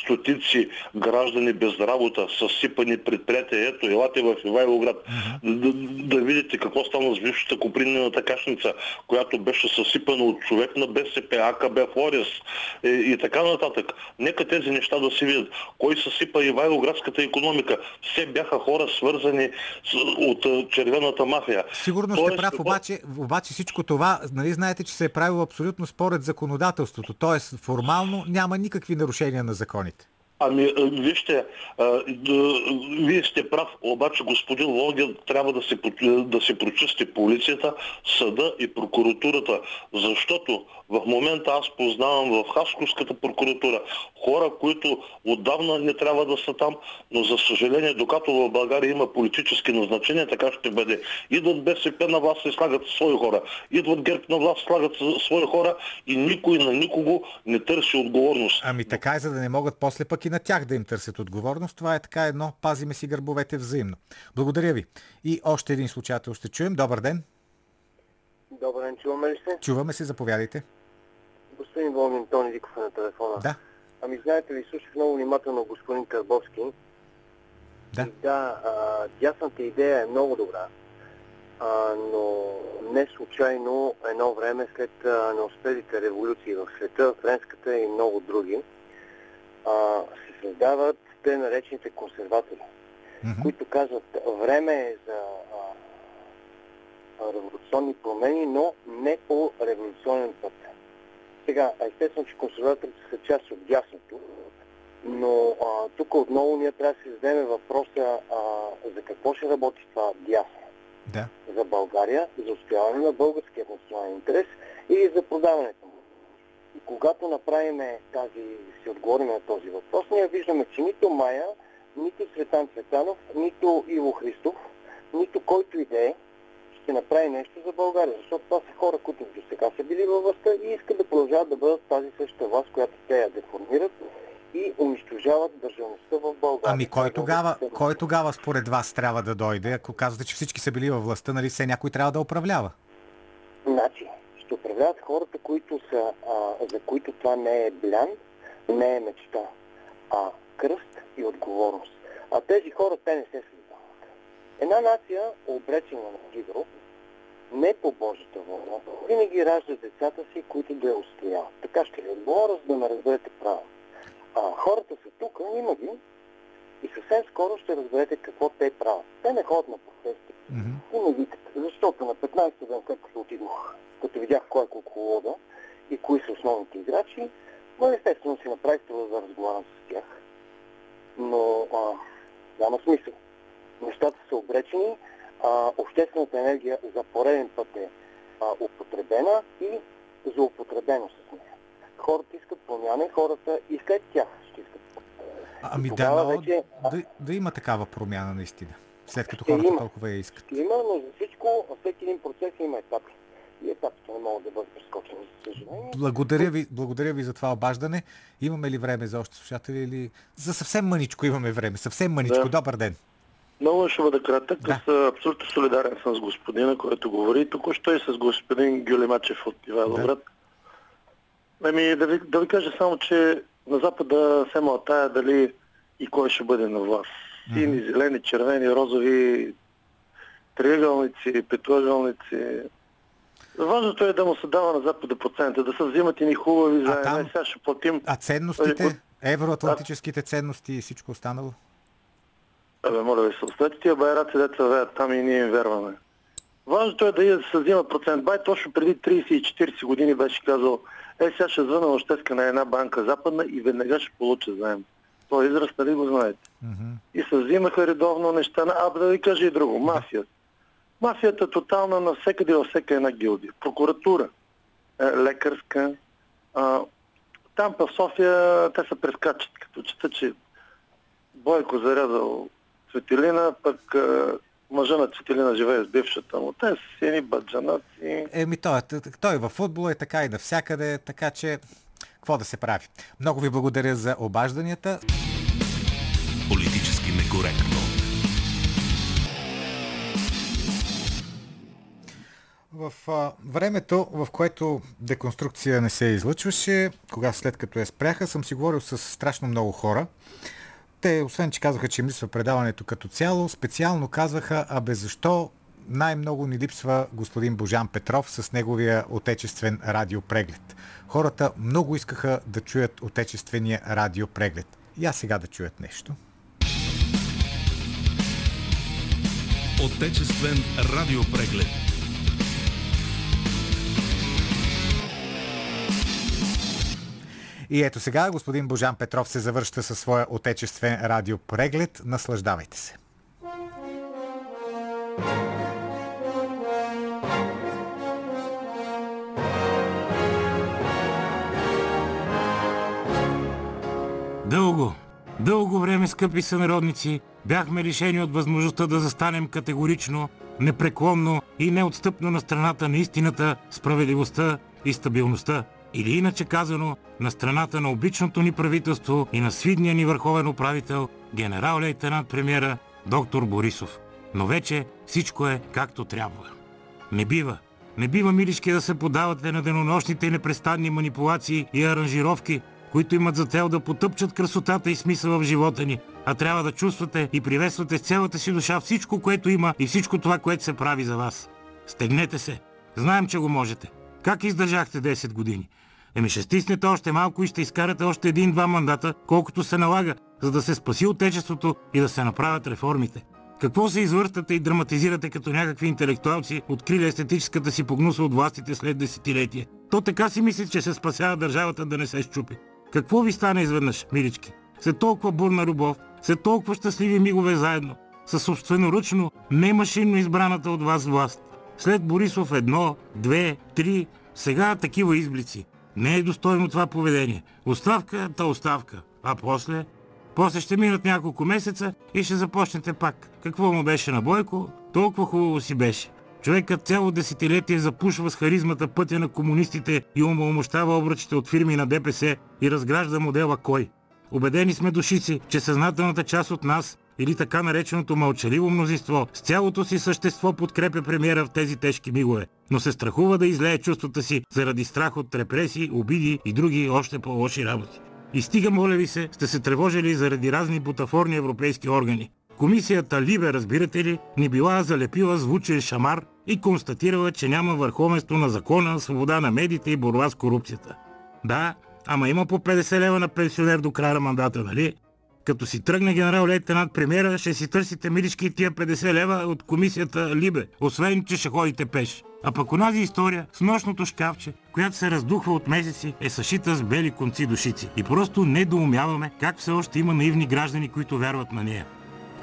стотици граждани без работа, съсипани предприятия. Ето, елате в Ивайлоград, да, да видите какво стана с бившата Копринената кашница, която беше съсипана от човек на БСП, АКБ Флорес и, и така нататък. Нека тези неща да се видят. Кой съсипа Ивайлоградската економика? Все бяха хора свързани с, от а, червената мафия. Сигурно сте Тоест, прав, какво- обаче, обаче всичко това, нали знаете, че се е правило абсолютно според законодателството. Тоест, формално няма никакви нарушения на законите. Ами, а, вижте, да, вие сте прав, обаче господин Волгин трябва да се, да се прочисти полицията, съда и прокуратурата, защото в момента аз познавам в Хасковската прокуратура хора, които отдавна не трябва да са там, но за съжаление, докато в България има политически назначения, така ще бъде. Идват БСП на власт и слагат свои хора. Идват ГЕРБ на власт, слагат свои хора и никой на никого не търси отговорност. Ами така е, за да не могат после пък и на тях да им търсят отговорност. Това е така едно, пазиме си гърбовете взаимно. Благодаря ви. И още един случател ще чуем. Добър ден. Добър ден, чуваме ли се? Чуваме се, заповядайте. Господин Волгин Тони Диков е на телефона. Да, Ами знаете ли, слушах много внимателно господин Карбовски. да. И да, а, дясната идея е много добра, а, но не случайно едно време след а, неуспелите революции в света, френската и много други, а, се създават те наречените консерватори, Мгм. които казват време е за а, революционни промени, но не по революционен път. Сега, естествено, че консерваторите са част от дясното, но а, тук отново ние трябва да си зададем въпроса а, за какво ще работи това дясно. Да. За България, за устояване на българския национален интерес или за продаването му. И когато направим тази, си отговорим на този въпрос, ние виждаме, че нито Майя, нито Светан Цветанов, нито Иво Христов, нито който и да е, ще направи нещо за България. Защото това са хора, които до сега са били във властта и искат да продължават да бъдат тази същата власт, която те я деформират и унищожават държавността в България. Ами кой тогава, кой тогава според вас трябва да дойде? Ако казвате, че всички са били във властта, нали все някой трябва да управлява? Значи, ще управляват хората, които са, а, за които това не е блян, не е мечта, а кръст и отговорност. А тези хора, те не се създават. Една нация, обречена на гидро, не по Божията воля, винаги ражда децата си, които да я устояват. Така ще ви отговоря, за да ме разберете правилно. А, хората са тук, има ги, и съвсем скоро ще разберете какво те правят. Те не ходят на протести Мгм. и не викат. Защото на 15 ден, след като отидох, като видях кой е колко и кои са основните играчи, но естествено си направих труда да разговарям с тях. Но а, няма смисъл. Нещата са обречени, а, обществената енергия за пореден път е а, употребена и злоупотребено с нея. Хората искат промяна и хората и след тях ще искат А- Ами да, но вече- да, да има такава промяна наистина. След като Ще хората има. толкова я искат. Има, но за всичко, всеки един процес има етапи. И етапите не могат да бъдат прескочени, за съжаление. Благодаря ви, благодаря ви за това обаждане. Имаме ли време за още слушатели или... За съвсем мъничко имаме време. Съвсем мъничко. Да. Добър ден. Много ще бъда кратък. Да. Аз съм абсолютно солидарен съм с господина, който говори. Току-що и с господин Гюлемачев от Ивайловград. Ами да ви, да ви кажа само, че на Запада се тая дали и кой ще бъде на власт. Сини, зелени, червени, розови, триъгълници, петоъгълници. Важното е да му се дава на Запада процента, да се взимат и ни хубави заедно. там? Е, Сега ще платим. А ценностите? Евроатлантическите ценности и всичко останало? Абе, моля ви се, оставете тия байраци, деца веят там и ние им вярваме. Важното е да я се взима процент. Бай точно преди 30 и 40 години беше казал, е сега ще звъна нощеска на една банка западна и веднага ще получа заем. Той израз, нали го знаете? Мгм. И се взимаха редовно неща. на- А, да ви кажа и друго. Мафията. Мафията е тотална навсекъде във всяка една гилдия. Прокуратура, е, лекарска. А, там в София те се прескачат, като чета, че Бойко зарязал Цветелина, пък мъжа на Цветелина живее с бившата му. Те са си едни баджанаци. Еми, той, е- той във футбола е така и навсякъде, така че какво да се прави. Много ви благодаря за обажданията. Политически некоректно. В а, времето, в което деконструкция не се излъчваше, кога след като я спряха, съм си говорил с страшно много хора. Те, освен че казваха, че им липсва предаването като цяло, специално казваха, абе защо най-много ни липсва господин Божан Петров с неговия отечествен радиопреглед. Хората много искаха да чуят отечествения радиопреглед. Я сега да чуят нещо. Отечествен радиопреглед. И ето сега господин Божан Петров се завършва със своя отечествен радиопреглед. Наслаждавайте се. Дълго, дълго време, скъпи сънародници, бяхме лишени от възможността да застанем категорично, непреклонно и неотстъпно на страната на истината, справедливостта и стабилността. Или иначе казано, на страната на обичното ни правителство и на свидния ни върховен управител, генерал-лейтенант премиера доктор Борисов. Но вече всичко е както трябва. Не бива. Не бива, милички, да се подавате на денонощните и непрестанни манипулации и аранжировки, които имат за цел да потъпчат красотата и смисъла в живота ни, а трябва да чувствате и приветствате с цялата си душа всичко, което има и всичко това, което се прави за вас. Стегнете се. Знаем, че го можете. Как издържахте 10 години? Еми ще стиснете още малко и ще изкарате още един-два мандата, колкото се налага, за да се спаси отечеството и да се направят реформите. Какво се извъртате и драматизирате като някакви интелектуалци, открили естетическата си погнуса от властите след десетилетие? То така си мисли, че се спасява държавата да не се щупи. Какво ви стана изведнъж, милички? След толкова бурна любов, след толкова щастливи мигове заедно, със собственоръчно, не машинно избраната от вас власт. След Борисов едно, две, три, сега такива изблици. Не е достойно това поведение. Оставка, та оставка. А после? После ще минат няколко месеца и ще започнете пак. Какво му беше на Бойко, толкова хубаво си беше. Човекът цяло десетилетие запушва с харизмата пътя на комунистите и омалмощава обръчите от фирми на ДПС и разгражда модела кой. Обедени сме душици, че съзнателната част от нас или така нареченото мълчаливо мнозинство с цялото си същество подкрепя премиера в тези тежки мигове, но се страхува да излее чувствата си заради страх от репресии, обиди и други още по-лоши работи. И стига, моля ви се, сте се тревожили заради разни бутафорни европейски органи. Комисията Либе, разбирате ли, ни била залепила звучен шамар и констатирала, че няма върховенство на закона, свобода на медиите и борба с корупцията. Да, ама има по 50 лева на пенсионер до края на мандата, нали? Като си тръгне генерал лейтенант премиера, ще си търсите милички и тия 50 лева от комисията Либе, освен, че ще ходите пеш. А пък онази история с нощното шкафче, която се раздухва от месеци, е съшита с бели конци душици. И просто недоумяваме как все още има наивни граждани, които вярват на нея.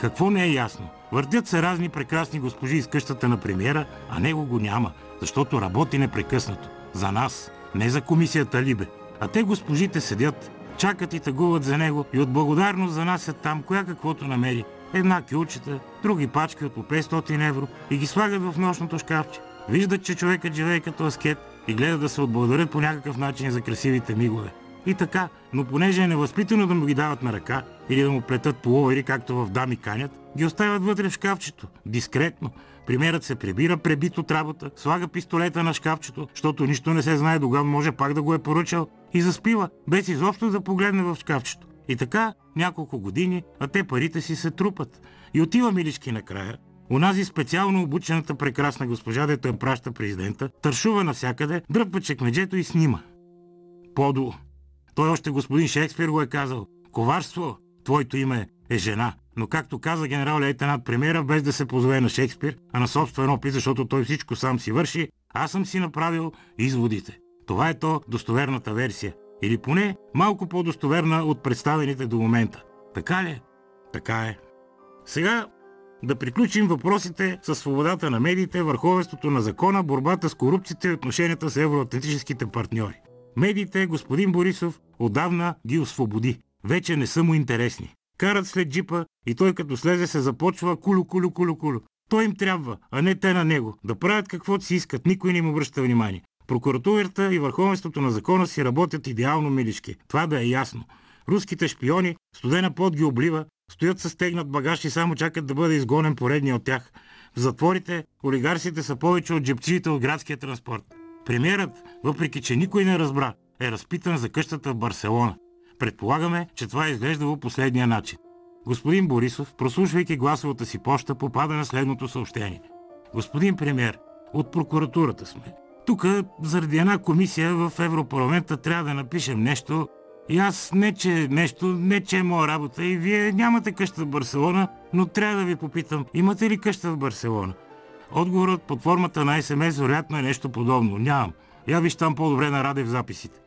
Какво не е ясно? Въртят се разни прекрасни госпожи из къщата на премиера, а него го няма, защото работи непрекъснато. За нас, не за комисията Либе. А те госпожите седят, чакат и тъгуват за него и от благодарност занасят там коя каквото намери. Една кюлчета, други пачки от по 500 евро и ги слагат в нощното шкафче. Виждат, че човекът живее като аскет и гледат да се отблагодарят по някакъв начин за красивите мигове. И така, но понеже е невъзпитано да му ги дават на ръка или да му плетат половери, както в дами канят, ги оставят вътре в шкафчето, дискретно. Примерът се прибира пребит от работа, слага пистолета на шкафчето, защото нищо не се знае дога може пак да го е поръчал и заспива, без изобщо да погледне в шкафчето. И така няколко години, а те парите си се трупат. И отива милички накрая, Унази специално обучената прекрасна госпожа, дето я праща президента, тършува навсякъде, дръпва чекмеджето и снима. Подо. Той още господин Шекспир го е казал. Коварство, твоето име е жена. Но както каза генерал лейтенант премиера, без да се позове на Шекспир, а на собствен опит, защото той всичко сам си върши, аз съм си направил изводите. Това е то достоверната версия. Или поне малко по-достоверна от представените до момента. Така ли? Така е. Сега да приключим въпросите с свободата на медиите, върховенството на закона, борбата с корупцията и отношенията с евроатлантическите партньори. Медиите, господин Борисов, отдавна ги освободи. Вече не са му интересни. Карат след джипа и той като слезе се започва кулю, кулю, кулю, кулю. Той им трябва, а не те на него. Да правят каквото си искат, никой не им обръща внимание. Прокуратурата и върховенството на закона си работят идеално милишки. Това да е ясно. Руските шпиони, студена под ги облива, стоят със стегнат багаж и само чакат да бъде изгонен поредния от тях. В затворите олигарсите са повече от джепците от градския транспорт. Премьерът, въпреки че никой не разбра, е разпитан за къщата в Барселона. Предполагаме, че това е изглеждало последния начин. Господин Борисов, прослушвайки гласовата си поща, попада на следното съобщение. Господин премьер, от прокуратурата сме. Тук, заради една комисия в Европарламента, трябва да напишем нещо. И аз не че нещо, не че е моя работа и вие нямате къща в Барселона, но трябва да ви попитам, имате ли къща в Барселона? Отговорът под формата на СМС вероятно е нещо подобно. Нямам. Я виж там по-добре на Раде в записите.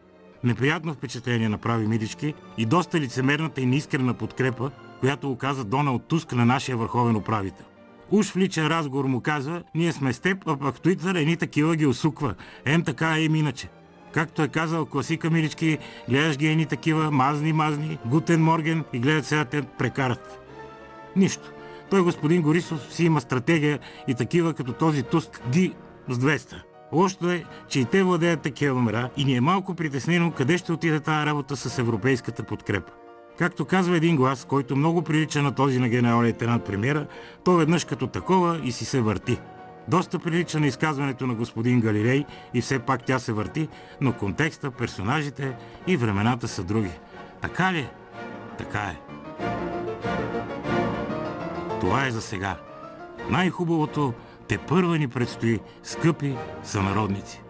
Неприятно впечатление направи Мидички и доста лицемерната и неискрена подкрепа, която оказа Доналд Туск на нашия върховен управител. Уж в личен разговор му казва, ние сме с теб, а пък Туитър едни такива ги усуква. Ем така е им иначе. Както е казал класика Милички, гледаш ги едни такива, мазни, мазни, гутен морген и гледат сега те прекарат. Нищо. Той господин Горисов си има стратегия и такива като този Туск ги с 200. Лошото е, че и те владеят такива номера и ни е малко притеснено къде ще отиде тази работа с европейската подкрепа. Както казва един глас, който много прилича на този на генерал лейтенант премиера, то веднъж като такова и си се върти. Доста прилича на изказването на господин Галилей и все пак тя се върти, но контекста, персонажите и времената са други. Така ли е? Така е. Това е за сега. Най-хубавото те първа ни предстои, скъпи сънародници.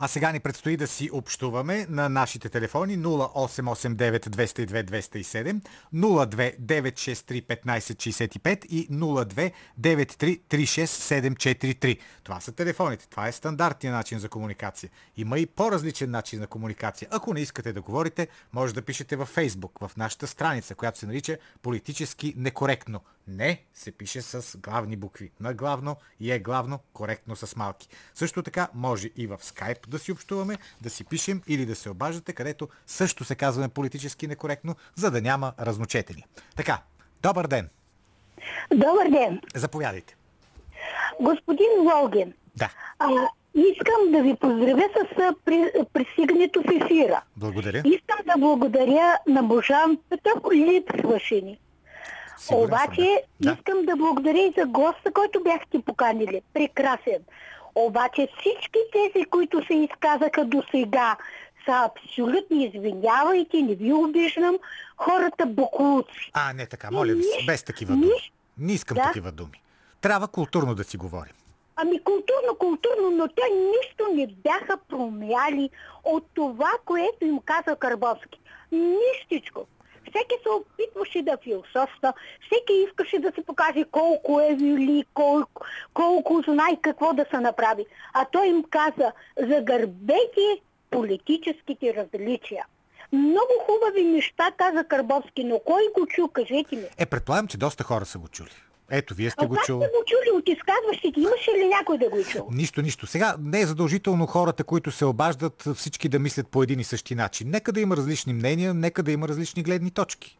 А сега ни предстои да си общуваме на нашите телефони 0889 202 207, 02 963 1565 и 02 93 743. Това са телефоните. Това е стандартният начин за комуникация. Има и по-различен начин на комуникация. Ако не искате да говорите, може да пишете във Фейсбук, в нашата страница, която се нарича политически некоректно. Не се пише с главни букви. На главно и е главно, коректно с малки. Също така може и в скайп да си общуваме, да си пишем или да се обаждате, където също се казваме политически некоректно, за да няма разночетени. Така, добър ден! Добър ден! Заповядайте. Господин Волгин, Да, а, искам да ви поздравя с пристигането в ефира. благодаря. Искам да благодаря на Божан Петров, липсваше ни. Сигурен съм, Обаче да. Да. искам да благодаря и за госта, който бяхте поканили. Прекрасен. Обаче всички тези, които се изказаха до сега, са абсолютно извинявайте, не ви обиждам, хората буклуци. А, не така, моля ви се, без такива думи. Нищо. Не искам Да. такива думи. Трябва културно да си говорим. Ами културно, културно, но те нищо не бяха промяли от това, което им каза Карбовски. Нищичко. Всеки се опитваше да философства, всеки искаше да се покаже колко е велик, колко, колко знае какво да се направи. А той им каза, загърбете политическите различия. Много хубави неща каза Карбовски, но кой го чу, кажете ми? Е, предполагам, че доста хора са го чули. Ето, вие сте А го как чули. сте го чули от изказващите? Имаше ли някой да го е чул? Нищо, нищо. Сега не е задължително хората, които се обаждат, всички да мислят по един и същи начин. Нека да има различни мнения, нека да има различни гледни точки.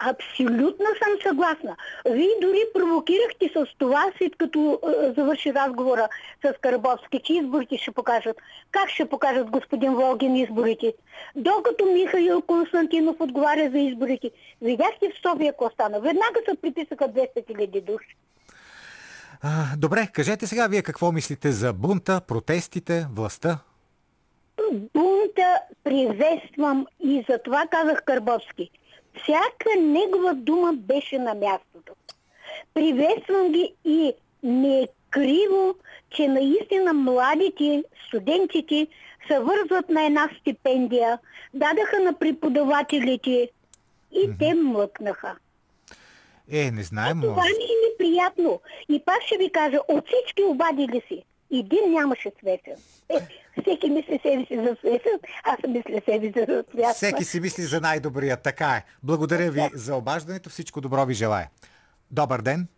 Абсолютно съм съгласна. Вие дори провокирахте с това, след като е, завърши разговора с Карабовски, че изборите ще покажат. Как ще покажат господин Волгин изборите? Докато Михаил Константинов отговаря за изборите, видяхте в София какво стана. Веднага се приписаха 200 хиляди души. А, добре, кажете сега вие какво мислите за бунта, протестите, властта? Бунта приветствам и за това казах Карбовски. Всяка негова дума беше на мястото. Приветствам ги и не е криво, че наистина младите, студентите се вързват на една стипендия, дадаха на преподавателите и те млъкнаха. Е, не знаем, Това може. ми е неприятно. И пак ще ви кажа, от всички обадили си, един нямаше свесен. Е, всеки мисли себе си за свесен, аз мисля себе си за свясна. Всеки си мисли за най-добрия, така е. Благодаря ви за обаждането, всичко добро ви желая. Добър ден,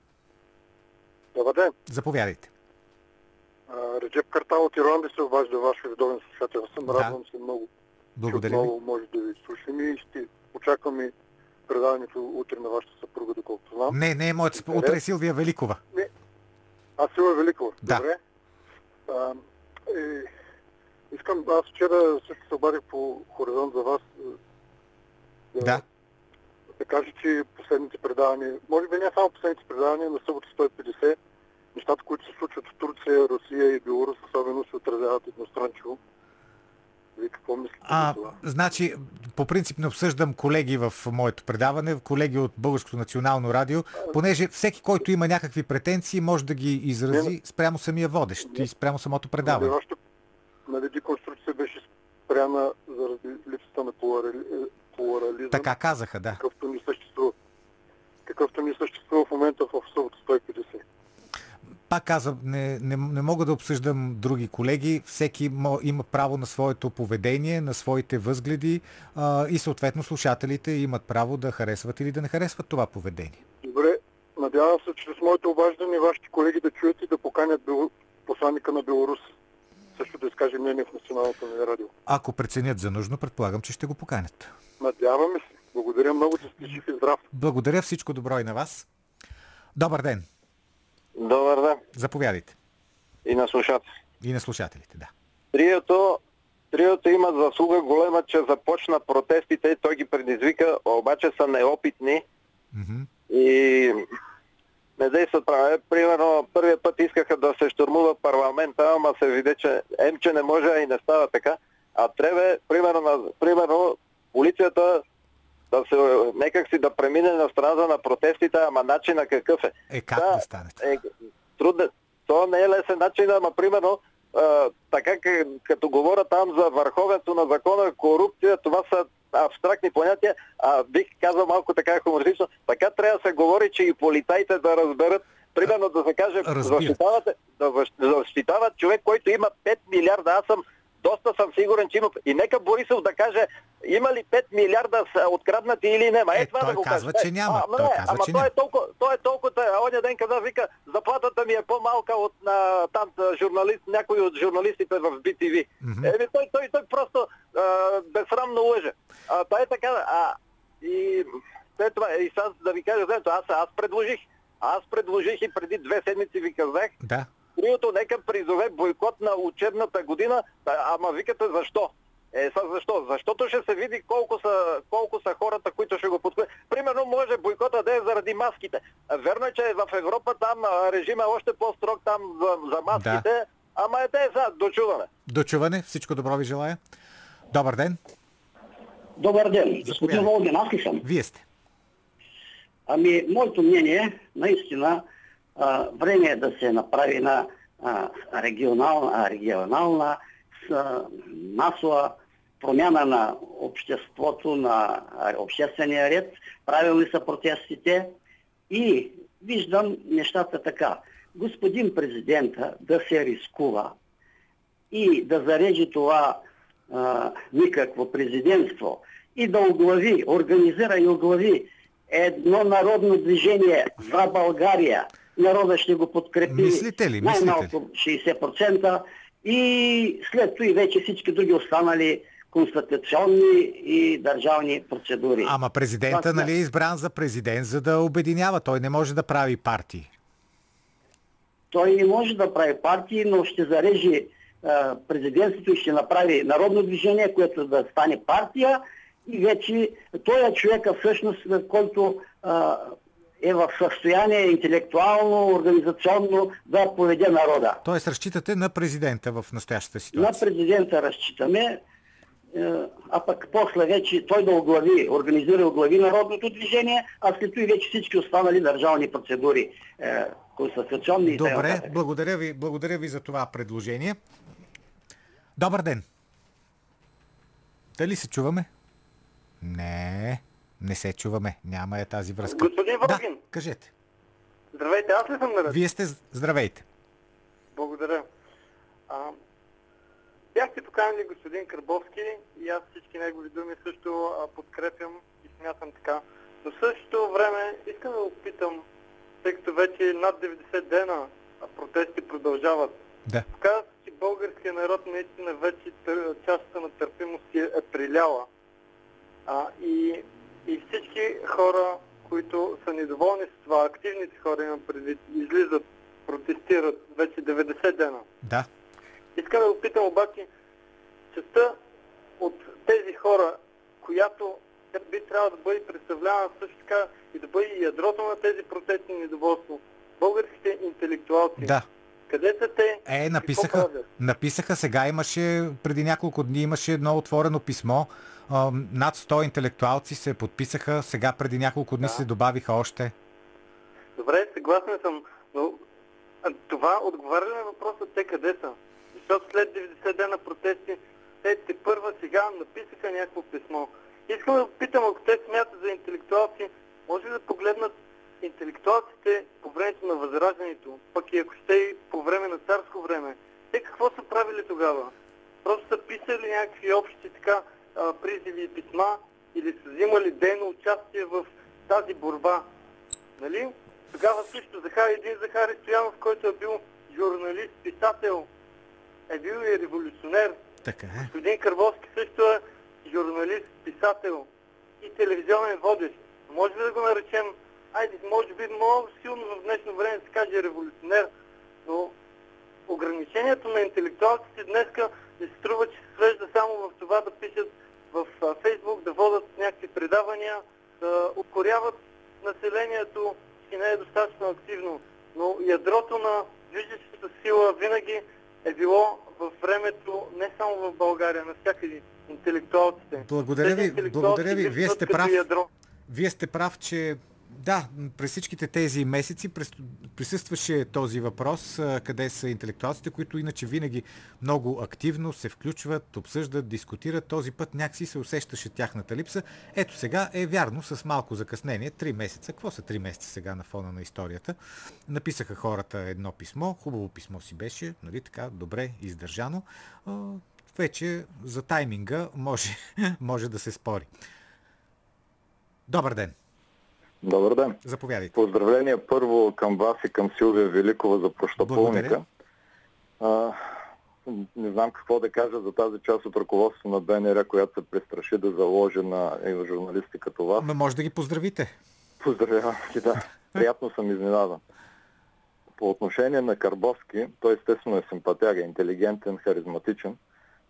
Добър ден. заповядайте. А, Реджеп Картал от Ирландия се обажда ваш редовен слушател. Съм Да. радвам се много, че Благодаря ви. отново може да ви слушам и ще очаквам и предаването утре на вашата съпруга, доколкото знам. Не, не е моят... сп- Утре е Силвия Великова. Аз Сила Великова. Да. Добре. А, е, искам, аз вчера също се обадих по хоризонт за вас. е, Да. да кажа, че последните предавания, може би не само последните предавания, на събота 150, нещата, които се случват в Турция, Русия и Беларус, особено се отразяват едностранчиво. Вие какво мислите А, за това? значи, по принцип не обсъждам колеги в моето предаване, колеги от Българското национално радио, понеже всеки, който има някакви претенции, може да ги изрази спрямо самия водещ и спрямо самото предаване. вашата нали, деконструкция беше спряна заради липсата на плурали, е, плурализъм. Така казаха, да. какъвто ни съществува. Какъвто ни съществува в момента в събота 150. Пак казвам, не, не, не мога да обсъждам други колеги. Всеки мо- има право на своето поведение, на своите възгледи а, и съответно слушателите имат право да харесват или да не харесват това поведение. Добре, надявам се, чрез моето обаждане вашите колеги да чуят и да поканят посланника на Беларус също да изкаже мнение в Националното ни радио. Ако преценят за нужно, предполагам, че ще го поканят. Надяваме се. Благодаря много, че сте жив и здрав. Благодаря, всичко добро и на вас. Добър ден. Добър ден. Заповядайте. И на слушатели. И на слушателите, да. Триото, триото има заслуга голема, че започна протестите, той ги предизвика, обаче са неопитни Мгм. и не действат праве. Примерно, първият път искаха да се штурмува парламента, ама се виде, че ем, че не може, и не става така. А трябва, примерно, примерно полицията да се, некак си да премине на страната на протестите, ама начина какъв е. Е, как да, стане? Е, трудно. То не е лесен начин, ама примерно, а, така като говоря там за върховенство на закона, корупция, това са абстрактни понятия, а бих казал малко така хумористично, така трябва да се говори, че и полицайите да разберат, примерно да се каже, Разбират. защитавате, да защ- защитават човек, който има 5 милиарда, аз съм доста съм сигурен, че има. И нека Борисов да каже, има ли 5 милиарда откраднати или не? Ма е, Е, това той да го казва, че няма. А, ама Той не, казва, ама че той е толкова, той е толкова, а оня ден каза, вика, заплатата ми е по-малка от на, там журналист, някой от журналистите в BTV. Мгм. Еми, той, той, той просто а, безсрамно лъже. А, той е така, а, и след това, и сега да ви кажа аз, аз предложих, аз предложих и преди две седмици ви казах, Да. Триото нека призове бойкот на учебната година, а- ама викате защо? Е, са защо? Защото ще се види колко са, колко са хората, които ще го подкрепят. Примерно може бойкота да е заради маските. Верно е, че в Европа там режима е още по-строг там за, за маските, ама е те са, дочуваме. Дочуване, всичко добро ви желая. Добър ден. Добър ден, господин. Волгин, аз ли съм? Вие сте. Ами, моето мнение, наистина, а, време е да се направи на а, регионална, регионална с, масова промяна на обществото, на обществения ред. Правилни са протестите и виждам нещата така. Господин президента да се рискува и да зареже това а, никакво президентство и да оглави, организира и оглави едно народно движение за България. Народа ще го подкрепи Мислите ли? Най-малко 60% и след това и вече всички други останали конституционни и държавни процедури. Ама президента Това- нали е избран за президент, за да обединява. Той не може да прави партии. Той не може да прави партии, но ще зарежи а, президентството и ще направи народно движение, което да стане партия и вече той е човека всъщност, който а, е в състояние интелектуално, организационно да поведе народа. Тоест разчитате на президента в настоящата На ситуация. президента разчитаме, е, а пък после вече той да оглави, организира и оглави народното движение, а след това и вече всички останали държавни процедури, е, конституционни и. Добре, благодаря ви, благодаря ви за това предложение. Добър ден. Дали се чуваме? Не, не се чуваме. Няма е тази връзка. Господин Да, Волгин, кажете. здравейте, аз ли съм наред? Вие сте здравейте. Благодаря. А, бяхте поканили господин Карбовски и аз всички негови думи също а, подкрепям и смятам така. Но в същото време искам да го питам, тъй като вече над 90 дена протести продължават. Да. Казва че българския народ наистина вече частта на търпимост е, е приляла. А, и, и всички хора, които са недоволни с това, активните хора имам предвид, излизат, протестират вече 90 дена. Да. Искам да го питам обаче, частта от тези хора, която би трябвало да бъде представлявана също така и да бъде ядрото на тези протестни недоволство, българските интелектуалци. Да. Къде са те? Е, написаха, написаха сега имаше, преди няколко дни имаше едно отворено писмо. Над 100 интелектуалци се подписаха, сега преди няколко дни се добавиха още. Добре, съгласен съм, но това отговаря на въпроса те къде са? Защото след 90 дена протести, те те първа сега написаха някакво писмо. Искам да питам, ако те смятат за интелектуалци, може ли да погледнат интелектуалците по времето на Възраждането, пък и ако ще и по време на царско време, те какво са правили тогава? Просто са писали някакви общи така а, призиви и писма или са взимали дейно участие в тази борба. Нали? Тогава също Захар, един Захари Стоянов, който е бил журналист, писател, е бил и революционер. Така е. Господин Карбовски също е журналист, писател и телевизионен водещ. Може ли да го наречем, айде, може би много силно в днешно време се каже революционер, но ограничението на интелектуалците днеска ми се струва, че се свежда само в това да пишат в Фейсбук, да водят някакви предавания, да укоряват населението и не е достатъчно активно. Но ядрото на движещата сила винаги е било в времето не само в България, навсякъде интелектуалците. Благодаря ви, благодаря ви. Вие сте прав. Ядро. Вие сте прав, че да, през всичките тези месеци присъстваше този въпрос, къде са интелектуалците, които иначе винаги много активно се включват, обсъждат, дискутират. Този път някакси се усещаше тяхната липса. Ето сега е вярно, с малко закъснение, три месеца. Какво са три месеца сега на фона на историята? Написаха хората едно писмо, хубаво писмо си беше, нали така, добре, издържано. Вече за тайминга може, може да се спори. Добър ден! Добър ден! Заповядайте. Поздравления първо към вас и към Силвия Великова за прощапълника. А, не знам какво да кажа за тази част от ръководството на БНР, която се престраши да заложи на журналисти като вас. Но може да ги поздравите. Поздравявам ги, да. Приятно съм изненадан. По отношение на Карбовски, той естествено е симпатяга, интелигентен, харизматичен,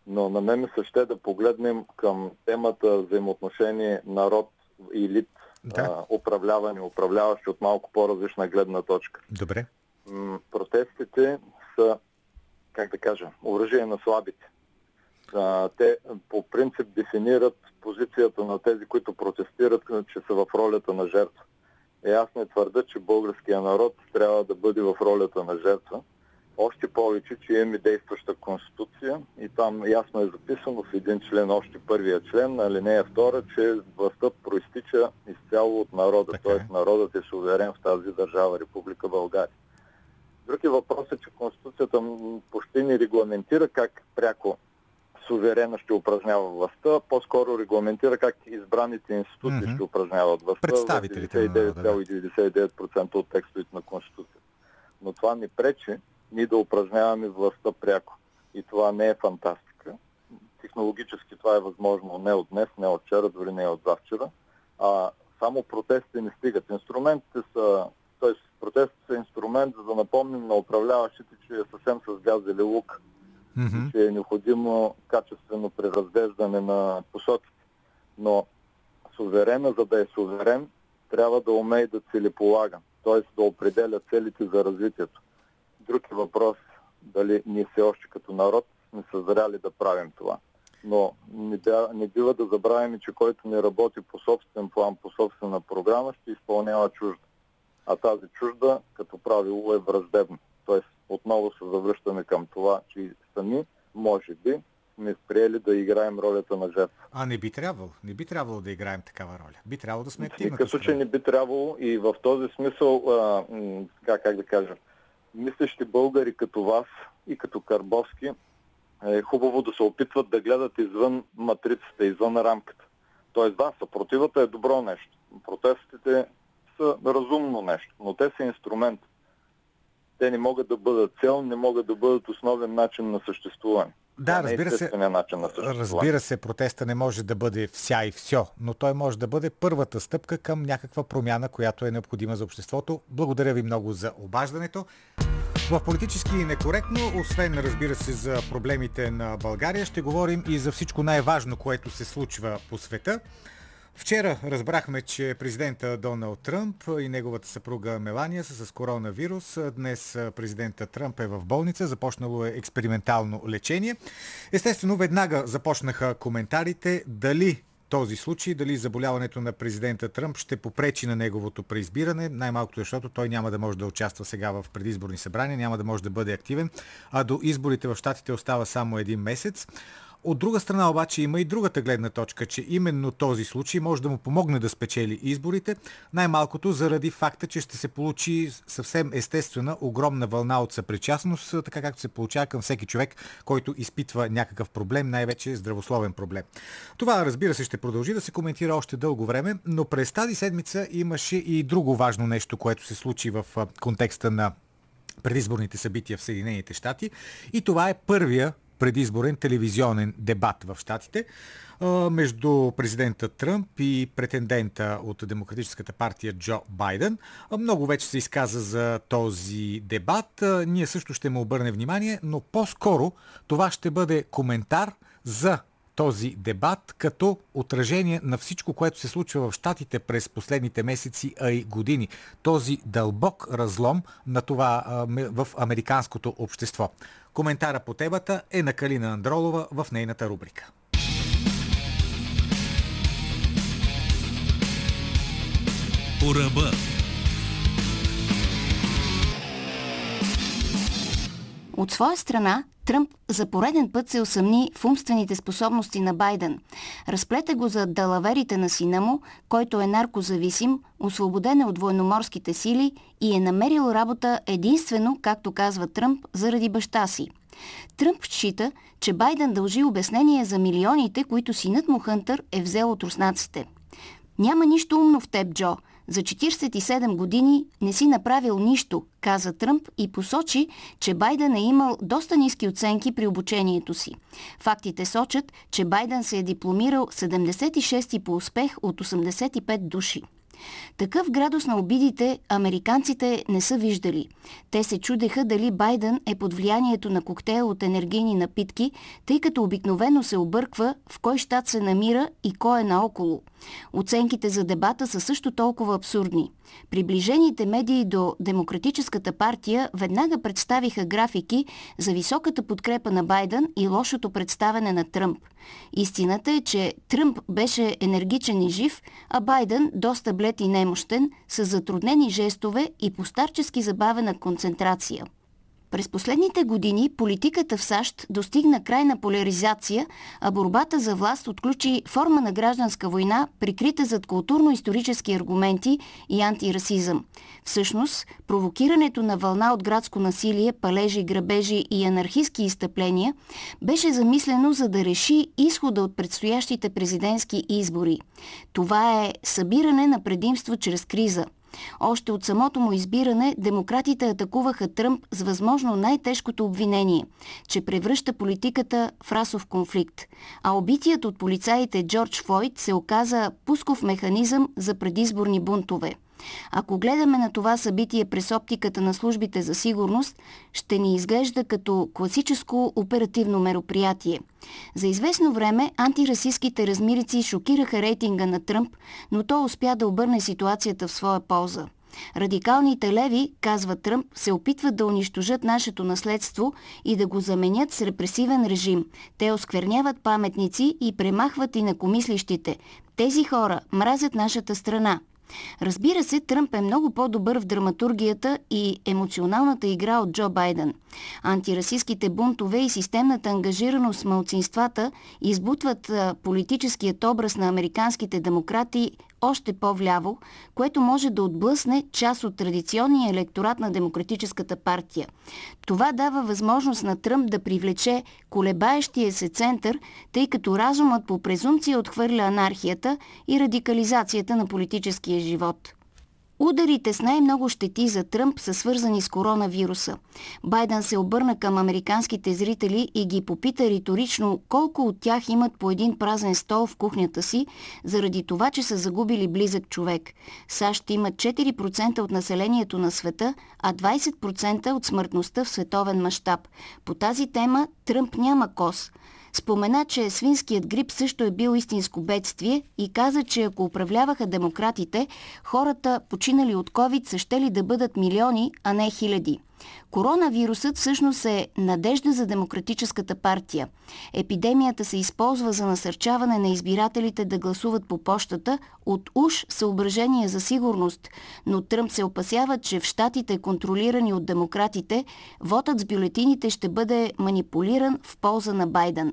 но на мен ми се ще да погледнем към темата взаимоотношение народ и елит, Да. управлявани, управляващи от малко по-различна гледна точка. Добре. Протестите са, как да кажа, оръжие на слабите. Те по принцип дефинират позицията на тези, които протестират, че са в ролята на жертва. И аз не твърда, че българския народ трябва да бъде в ролята на жертва. Още повече, че имаме действаща конституция и там ясно е записано в един член, още първия член, на линия втора, че властта проистича изцяло от народа, т.е. народът е суверен в тази държава, Република България. Други въпрос е, че Конституцията почти не регламентира как пряко суверена ще упражнява властта, по-скоро регламентира как избраните институции Мгм. ще упражняват властта. Представителите на в народа, да. 99,99% от текстовете на Конституцията. Но това ни пречи ние да упражняваме властта пряко. И това не е фантастика. Технологически това е възможно не от днес, не от вчера, дори не от завчера. А само протестите не стигат. Инструментите са, т.е. протестите са инструмент, за да напомним на управляващите, че е съвсем с газ или лук Мгм. че е необходимо качествено преразглеждане на посоките. Но суверена, за да е суверен, трябва да умее да целеполага, т.е. да определя целите за развитието. Друг е въпрос дали ние все още като народ сме съзряли да правим това. Но не, бя, не бива да забравяме, че който не работи по собствен план, по собствена програма, ще изпълнява чужда. А тази чужда, като правило, е враждебна. Тоест, отново се завръщаме към това, че сами, може би, сме приели да играем ролята на жертва. А не би трябвало. Не би трябвало да играем такава роля. Би трябвало да сме активна. никакъв случай не би трябвало и в този смисъл, а, така, как да кажа, мислещи българи като вас и като Карбовски е хубаво да се опитват да гледат извън матрицата, извън рамката. Тоест да, съпротивата е добро нещо. Протестите са разумно нещо, но те са инструмент. Те не могат да бъдат цел, не могат да бъдат основен начин на съществуване. Да, е разбира се. начин на. Разбира се, протеста не може да бъде вся и все, но той може да бъде първата стъпка към някаква промяна, която е необходима за обществото. Благодаря ви много за обаждането. В политически некоректно, освен разбира се за проблемите на България, ще говорим и за всичко най-важно, което се случва по света. Вчера разбрахме, че президента Доналд Тръмп и неговата съпруга Мелания са с коронавирус. Днес президента Тръмп е в болница, започнало е експериментално лечение. Естествено, веднага започнаха коментарите дали този случай, дали заболяването на президента Тръмп ще попречи на неговото преизбиране, най-малкото защото той няма да може да участва сега в предизборни събрания, няма да може да бъде активен, а до изборите в Штатите остава само един месец. От друга страна обаче има и другата гледна точка, че именно този случай може да му помогне да спечели изборите, най-малкото заради факта, че ще се получи съвсем естествена огромна вълна от съпричастност, така както се получава към всеки човек, който изпитва някакъв проблем, най-вече здравословен проблем. Това, разбира се, ще продължи да се коментира още дълго време, но през тази седмица имаше и друго важно нещо, което се случи в контекста на предизборните събития в Съединените щати. И това е първия предизборен телевизионен дебат в Штатите между президента Тръмп и претендента от Демократическата партия Джо Байден. Много вече се изказа за този дебат. Ние също ще му обърнем внимание, но по-скоро това ще бъде коментар за този дебат като отражение на всичко, което се случва в Штатите през последните месеци, а и години. Този дълбок разлом на това в американското общество. Коментара по темата е на Калина Андролова в нейната рубрика. По ръба. От своя страна, Тръмп за пореден път се усъмни в умствените способности на Байден. Разплете го за далаверите на сина му, който е наркозависим, освободен е от военноморските сили и е намерил работа единствено, както казва Тръмп, заради баща си. Тръмп счита, че Байден дължи обяснение за милионите, които синът му Хънтър е взел от руснаците. Няма нищо умно в теб, Джо. За 47 години не си направил нищо, каза Тръмп и посочи, че Байден е имал доста ниски оценки при обучението си. Фактите сочат, че Байден се е дипломирал 76 по успех от 85 души. Такъв градус на обидите американците не са виждали. Те се чудеха дали Байден е под влиянието на коктейл от енергийни напитки, тъй като обикновено се обърква в кой щат се намира и кой е наоколо. Оценките за дебата са също толкова абсурдни. Приближените медии до Демократическата партия веднага представиха графики за високата подкрепа на Байден и лошото представяне на Тръмп. Истината е, че Тръмп беше енергичен и жив, а Байден доста блед и немощен, с затруднени жестове и постарчески забавена концентрация. През последните години политиката в САЩ достигна крайна поляризация, а борбата за власт отключи форма на гражданска война, прикрита зад културно-исторически аргументи и антирасизъм. Всъщност, провокирането на вълна от градско насилие, палежи, грабежи и анархистски изтъпления беше замислено за да реши изхода от предстоящите президентски избори. Това е събиране на предимство чрез криза – още от самото му избиране, демократите атакуваха Тръмп с възможно най-тежкото обвинение, че превръща политиката в расов конфликт. А убитият от полицаите Джордж Флойд се оказа пусков механизъм за предизборни бунтове. Ако гледаме на това събитие през оптиката на службите за сигурност, ще ни изглежда като класическо оперативно мероприятие. За известно време антирасистските размирици шокираха рейтинга на Тръмп, но то успя да обърне ситуацията в своя полза. Радикалните леви, казва Тръмп, се опитват да унищожат нашето наследство и да го заменят с репресивен режим. Те оскверняват паметници и премахват и накомислищите. Тези хора мразят нашата страна. Разбира се, Тръмп е много по-добър в драматургията и емоционалната игра от Джо Байден. Антирасистските бунтове и системната ангажираност с малцинствата избутват политическият образ на американските демократи още по-вляво, което може да отблъсне част от традиционния електорат на Демократическата партия. Това дава възможност на Тръмп да привлече колебаещия се център, тъй като разумът по презумпция отхвърля анархията и радикализацията на политическия живот. Ударите с най-много щети за Тръмп са свързани с коронавируса. Байден се обърна към американските зрители и ги попита риторично колко от тях имат по един празен стол в кухнята си, заради това, че са загубили близък човек. САЩ имат 4% от населението на света, а 20% от смъртността в световен мащаб. По тази тема Тръмп няма кос – Спомена, че свинският грип също е бил истинско бедствие и каза, че ако управляваха демократите, хората, починали от COVID, са ще ли да бъдат милиони, а не хиляди. Коронавирусът всъщност е надежда за Демократическата партия. Епидемията се използва за насърчаване на избирателите да гласуват по почтата от уж съображение за сигурност, но Тръмп се опасява, че в щатите, контролирани от демократите, вотът с бюлетините ще бъде манипулиран в полза на Байден.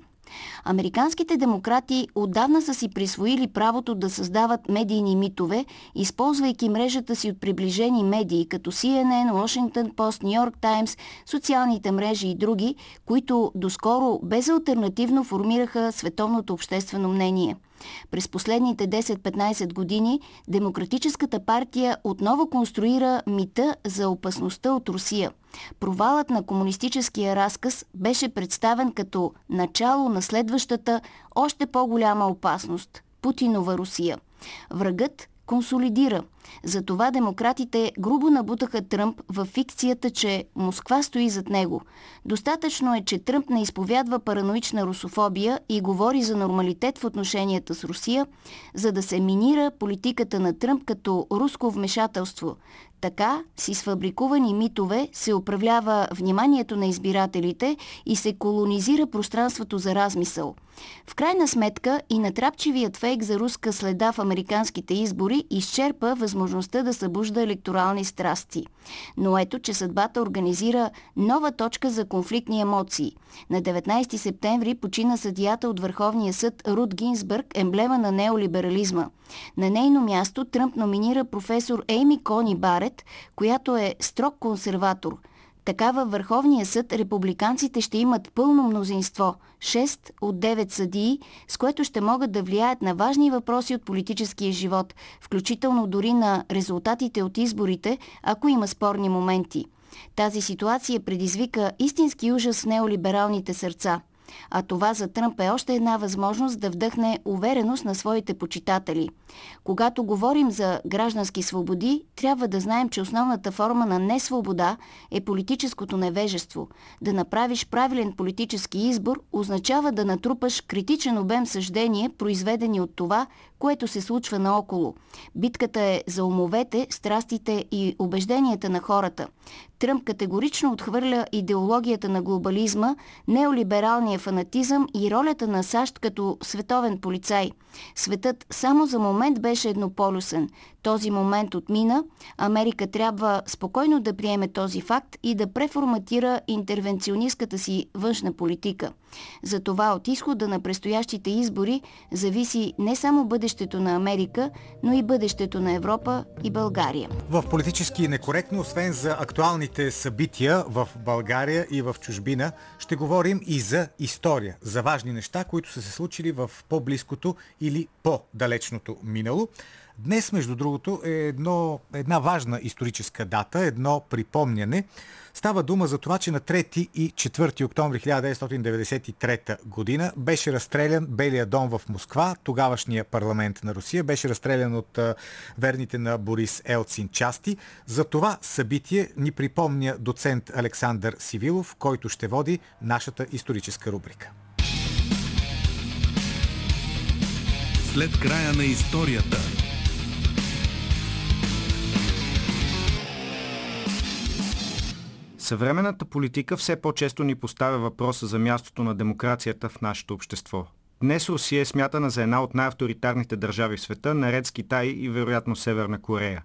Американските демократи отдавна са си присвоили правото да създават медийни митове, използвайки мрежата си от приближени медии, като CNN, Washington Post, New York Times, социалните мрежи и други, които доскоро безалтернативно формираха световното обществено мнение – през последните 10-15 години Демократическата партия отново конструира мита за опасността от Русия. Провалът на комунистическия разказ беше представен като начало на следващата още по-голяма опасност – Путинова Русия. Врагът консолидира. Затова демократите грубо набутаха Тръмп в фикцията, че Москва стои зад него. Достатъчно е, че Тръмп не изповядва параноична русофобия и говори за нормалитет в отношенията с Русия, за да се минира политиката на Тръмп като руско вмешателство. Така, си сфабрикувани митове, се управлява вниманието на избирателите и се колонизира пространството за размисъл. В крайна сметка и натрапчивият фейк за руска следа в американските избори изчерпа възможността да събужда електорални страсти. Но ето, че съдбата организира нова точка за конфликтни емоции. На 19 септември почина съдията от Върховния съд Руд Гинсбърг, емблема на неолиберализма. На нейно място Тръмп номинира професор Ейми Кони Барет, която е строг консерватор – Така във Върховния съд републиканците ще имат пълно мнозинство – 6 от 9 съдии, с което ще могат да влияят на важни въпроси от политическия живот, включително дори на резултатите от изборите, ако има спорни моменти. Тази ситуация предизвика истински ужас в неолибералните сърца – а това за Тръмп е още една възможност да вдъхне увереност на своите почитатели. Когато говорим за граждански свободи, трябва да знаем, че основната форма на несвобода е политическото невежество. Да направиш правилен политически избор означава да натрупаш критичен обем съждение, произведени от това, което се случва наоколо. Битката е за умовете, страстите и убежденията на хората. Тръмп категорично отхвърля идеологията на глобализма, неолибералния фанатизъм и ролята на САЩ като световен полицай. Светът само за момент беше еднополюсен. Този момент отмина. Америка трябва спокойно да приеме този факт и да преформатира интервенционистката си външна политика. Затова от изхода на предстоящите избори зависи не само бъдещето на Америка, но и бъдещето на Европа и България. В политически некоректно, освен за актуалните събития в България и в чужбина, ще говорим и за история, за важни неща, които са се случили в по-близкото или по-далечното минало. Днес, между другото, е едно, една важна историческа дата, едно припомняне. Става дума за това, че на 3 и 4 октомври 1993 година беше разстрелян Белия дом в Москва, тогавашния парламент на Русия, беше разстрелян от верните на Борис Елцин части. За това събитие ни припомня доцент Александър Сивилов, който ще води нашата историческа рубрика. След края на историята Съвременната политика все по-често ни поставя въпроса за мястото на демокрацията в нашето общество. Днес Русия е смятана за една от най-авторитарните държави в света, наред с Китай и вероятно Северна Корея.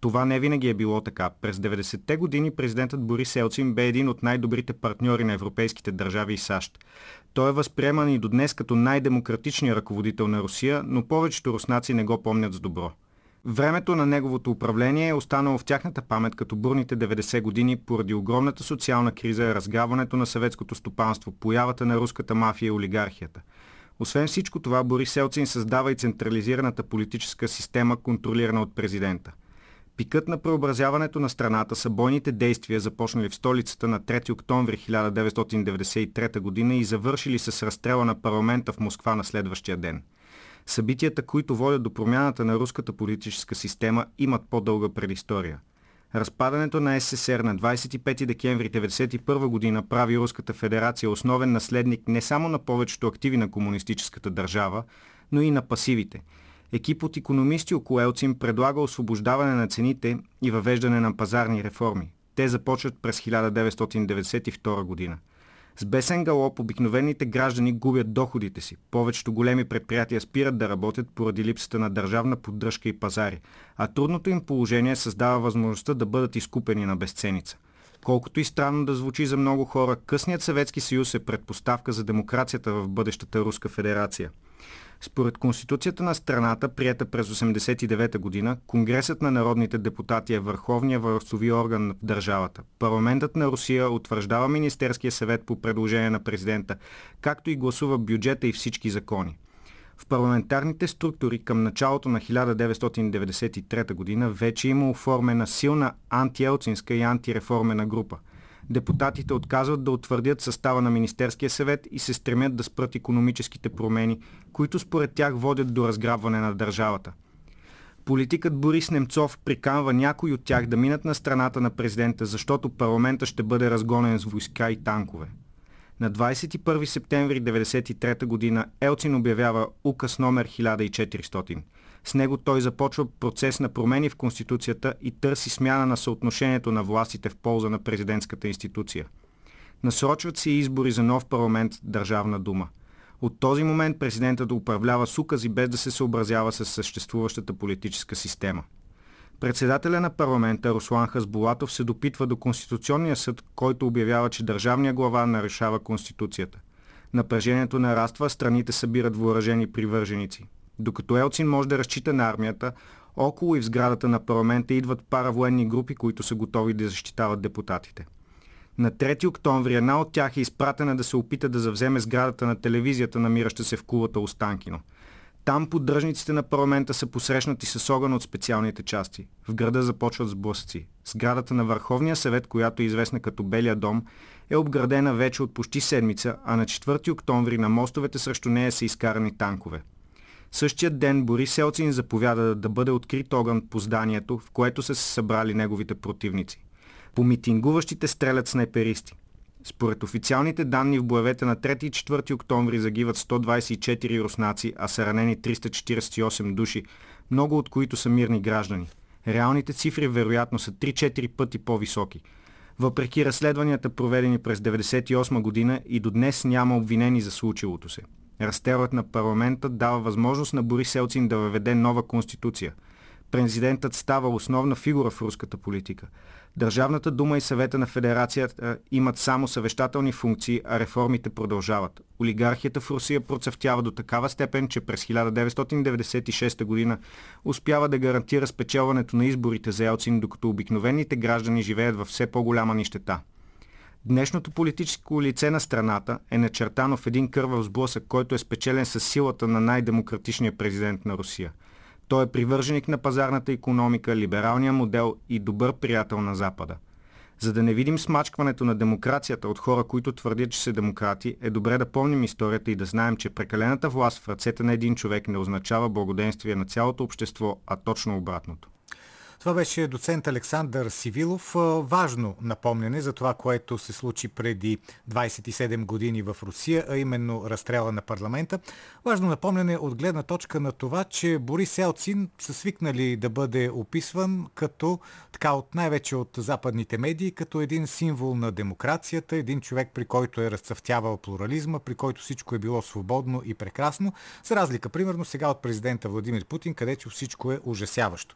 Това не винаги е било така. През 90-те години президентът Борис Елцин бе един от най-добрите партньори на европейските държави и САЩ. Той е възприеман и до днес като най-демократичният ръководител на Русия, но повечето руснаци не го помнят с добро. Времето на неговото управление е останало в тяхната памет като бурните 90 години поради огромната социална криза, разграбването на съветското стопанство, появата на руската мафия и олигархията. Освен всичко това, Борис Селцин създава и централизираната политическа система, контролирана от президента. Пикът на преобразяването на страната са бойните действия, започнали в столицата на 3 октомври 1993 година и завършили с разстрела на парламента в Москва на следващия ден – Събитията, които водят до промяната на руската политическа система, имат по-дълга предистория. Разпадането на СССР на 25 декември 1991 година прави Руската федерация основен наследник не само на повечето активи на комунистическата държава, но и на пасивите. Екип от економисти около Елцин предлага освобождаване на цените и въвеждане на пазарни реформи. Те започват през 1992 година. С бесен галоп обикновените граждани губят доходите си. Повечето големи предприятия спират да работят поради липсата на държавна поддръжка и пазари, а трудното им положение създава възможността да бъдат изкупени на безценица. Колкото и странно да звучи за много хора, късният Съветски съюз е предпоставка за демокрацията в бъдещата Руска федерация – според Конституцията на страната, прията през 1989 година, Конгресът на народните депутати е върховния властови орган в държавата. Парламентът на Русия утвърждава Министерския съвет по предложение на президента, както и гласува бюджета и всички закони. В парламентарните структури към началото на 1993 година вече има оформена силна антиелцинска и антиреформена група – депутатите отказват да утвърдят състава на Министерския съвет и се стремят да спрат економическите промени, които според тях водят до разграбване на държавата. Политикът Борис Немцов приканва някой от тях да минат на страната на президента, защото парламента ще бъде разгонен с войска и танкове. На 21 септември 1993 г. Елцин обявява указ номер 1400 – с него той започва процес на промени в Конституцията и търси смяна на съотношението на властите в полза на президентската институция. Насрочват се избори за нов парламент Държавна дума. От този момент президентът управлява с укази без да се съобразява с съществуващата политическа система. Председателя на парламента Руслан Хазбулатов се допитва до Конституционния съд, който обявява, че държавния глава нарешава Конституцията. Напрежението нараства, страните събират въоръжени привърженици. Докато Елцин може да разчита на армията, около и в сградата на парламента идват паравоенни групи, които са готови да защитават депутатите. На 3 октомври една от тях е изпратена да се опита да завземе сградата на телевизията, намираща се в кулата Останкино. Там поддръжниците на парламента са посрещнати с огън от специалните части. В града започват сблъсъци. Сградата на Върховния съвет, която е известна като Белия дом, е обградена вече от почти седмица, а на 4 октомври на мостовете срещу нея са изкарани танкове. Същият ден Борис Елцин заповяда да бъде открит огън по зданието, в което са се събрали неговите противници. По митингуващите стрелят снайперисти. Според официалните данни в боевете на 3 и 4 октомври загиват 124 руснаци, а са ранени 348 души, много от които са мирни граждани. Реалните цифри вероятно са 3-4 пъти по-високи. Въпреки разследванията проведени през 1998 година и до днес няма обвинени за случилото се. Разстрелът на парламента дава възможност на Борис Елцин да въведе нова конституция. Президентът става основна фигура в руската политика. Държавната дума и съвета на федерацията имат само съвещателни функции, а реформите продължават. Олигархията в Русия процъфтява до такава степен, че през 1996 година успява да гарантира спечелването на изборите за Елцин, докато обикновените граждани живеят във все по-голяма нищета. Днешното политическо лице на страната е начертано в един кървав сблъсък, който е спечелен с силата на най-демократичния президент на Русия. Той е привърженик на пазарната економика, либералния модел и добър приятел на Запада. За да не видим смачкването на демокрацията от хора, които твърдят, че са демократи, е добре да помним историята и да знаем, че прекалената власт в ръцете на един човек не означава благоденствие на цялото общество, а точно обратното. Това беше доцент Александър Сивилов. Важно напомняне за това, което се случи преди 27 години в Русия, а именно разстрела на парламента. Важно напомняне от гледна точка на това, че Борис Елцин са свикнали да бъде описван като, така от най-вече от западните медии, като един символ на демокрацията, един човек, при който е разцъфтявал плурализма, при който всичко е било свободно и прекрасно, за разлика, примерно, сега от президента Владимир Путин, където всичко е ужасяващо.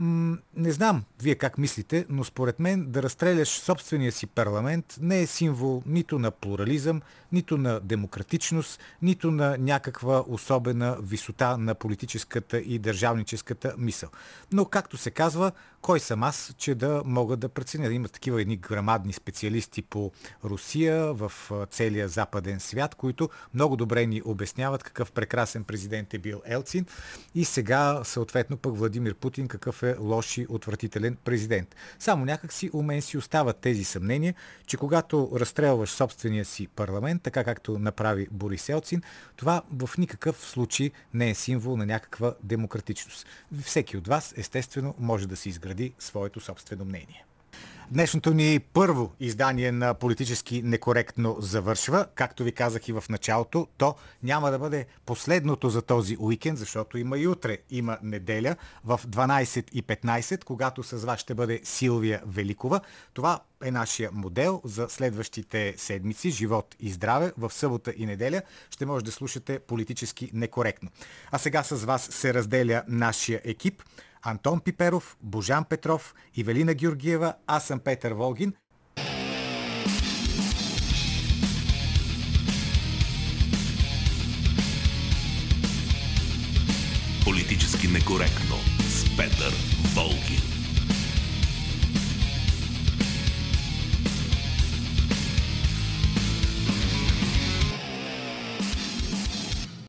М- не знам вие как мислите, но според мен да разстреляш собствения си парламент не е символ нито на плурализъм, нито на демократичност, нито на някаква особена висота на политическата и държавническата мисъл. Но, както се казва, кой съм аз, че да мога да преценя. Има такива едни грамадни специалисти по Русия в целия западен свят, които много добре ни обясняват какъв прекрасен президент е бил Елцин и сега съответно пък Владимир Путин какъв е лош и отвратителен президент. Само някак си у мен си остават тези съмнения, че когато разстрелваш собствения си парламент, така както направи Борис Елцин, това в никакъв случай не е символ на някаква демократичност. Всеки от вас, естествено, може да се изгради своето собствено мнение. Днешното ни първо издание на политически некоректно завършва. Както ви казах и в началото, то няма да бъде последното за този уикенд, защото има и утре, има неделя в 12.15, когато с вас ще бъде Силвия Великова. Това е нашия модел за следващите седмици, живот и здраве. В събота и неделя ще може да слушате политически некоректно. А сега с вас се разделя нашия екип. Антон Пиперов, Божан Петров, Ивелина Георгиева, аз съм Петър Волгин. Политически некоректно с Петър Волгин.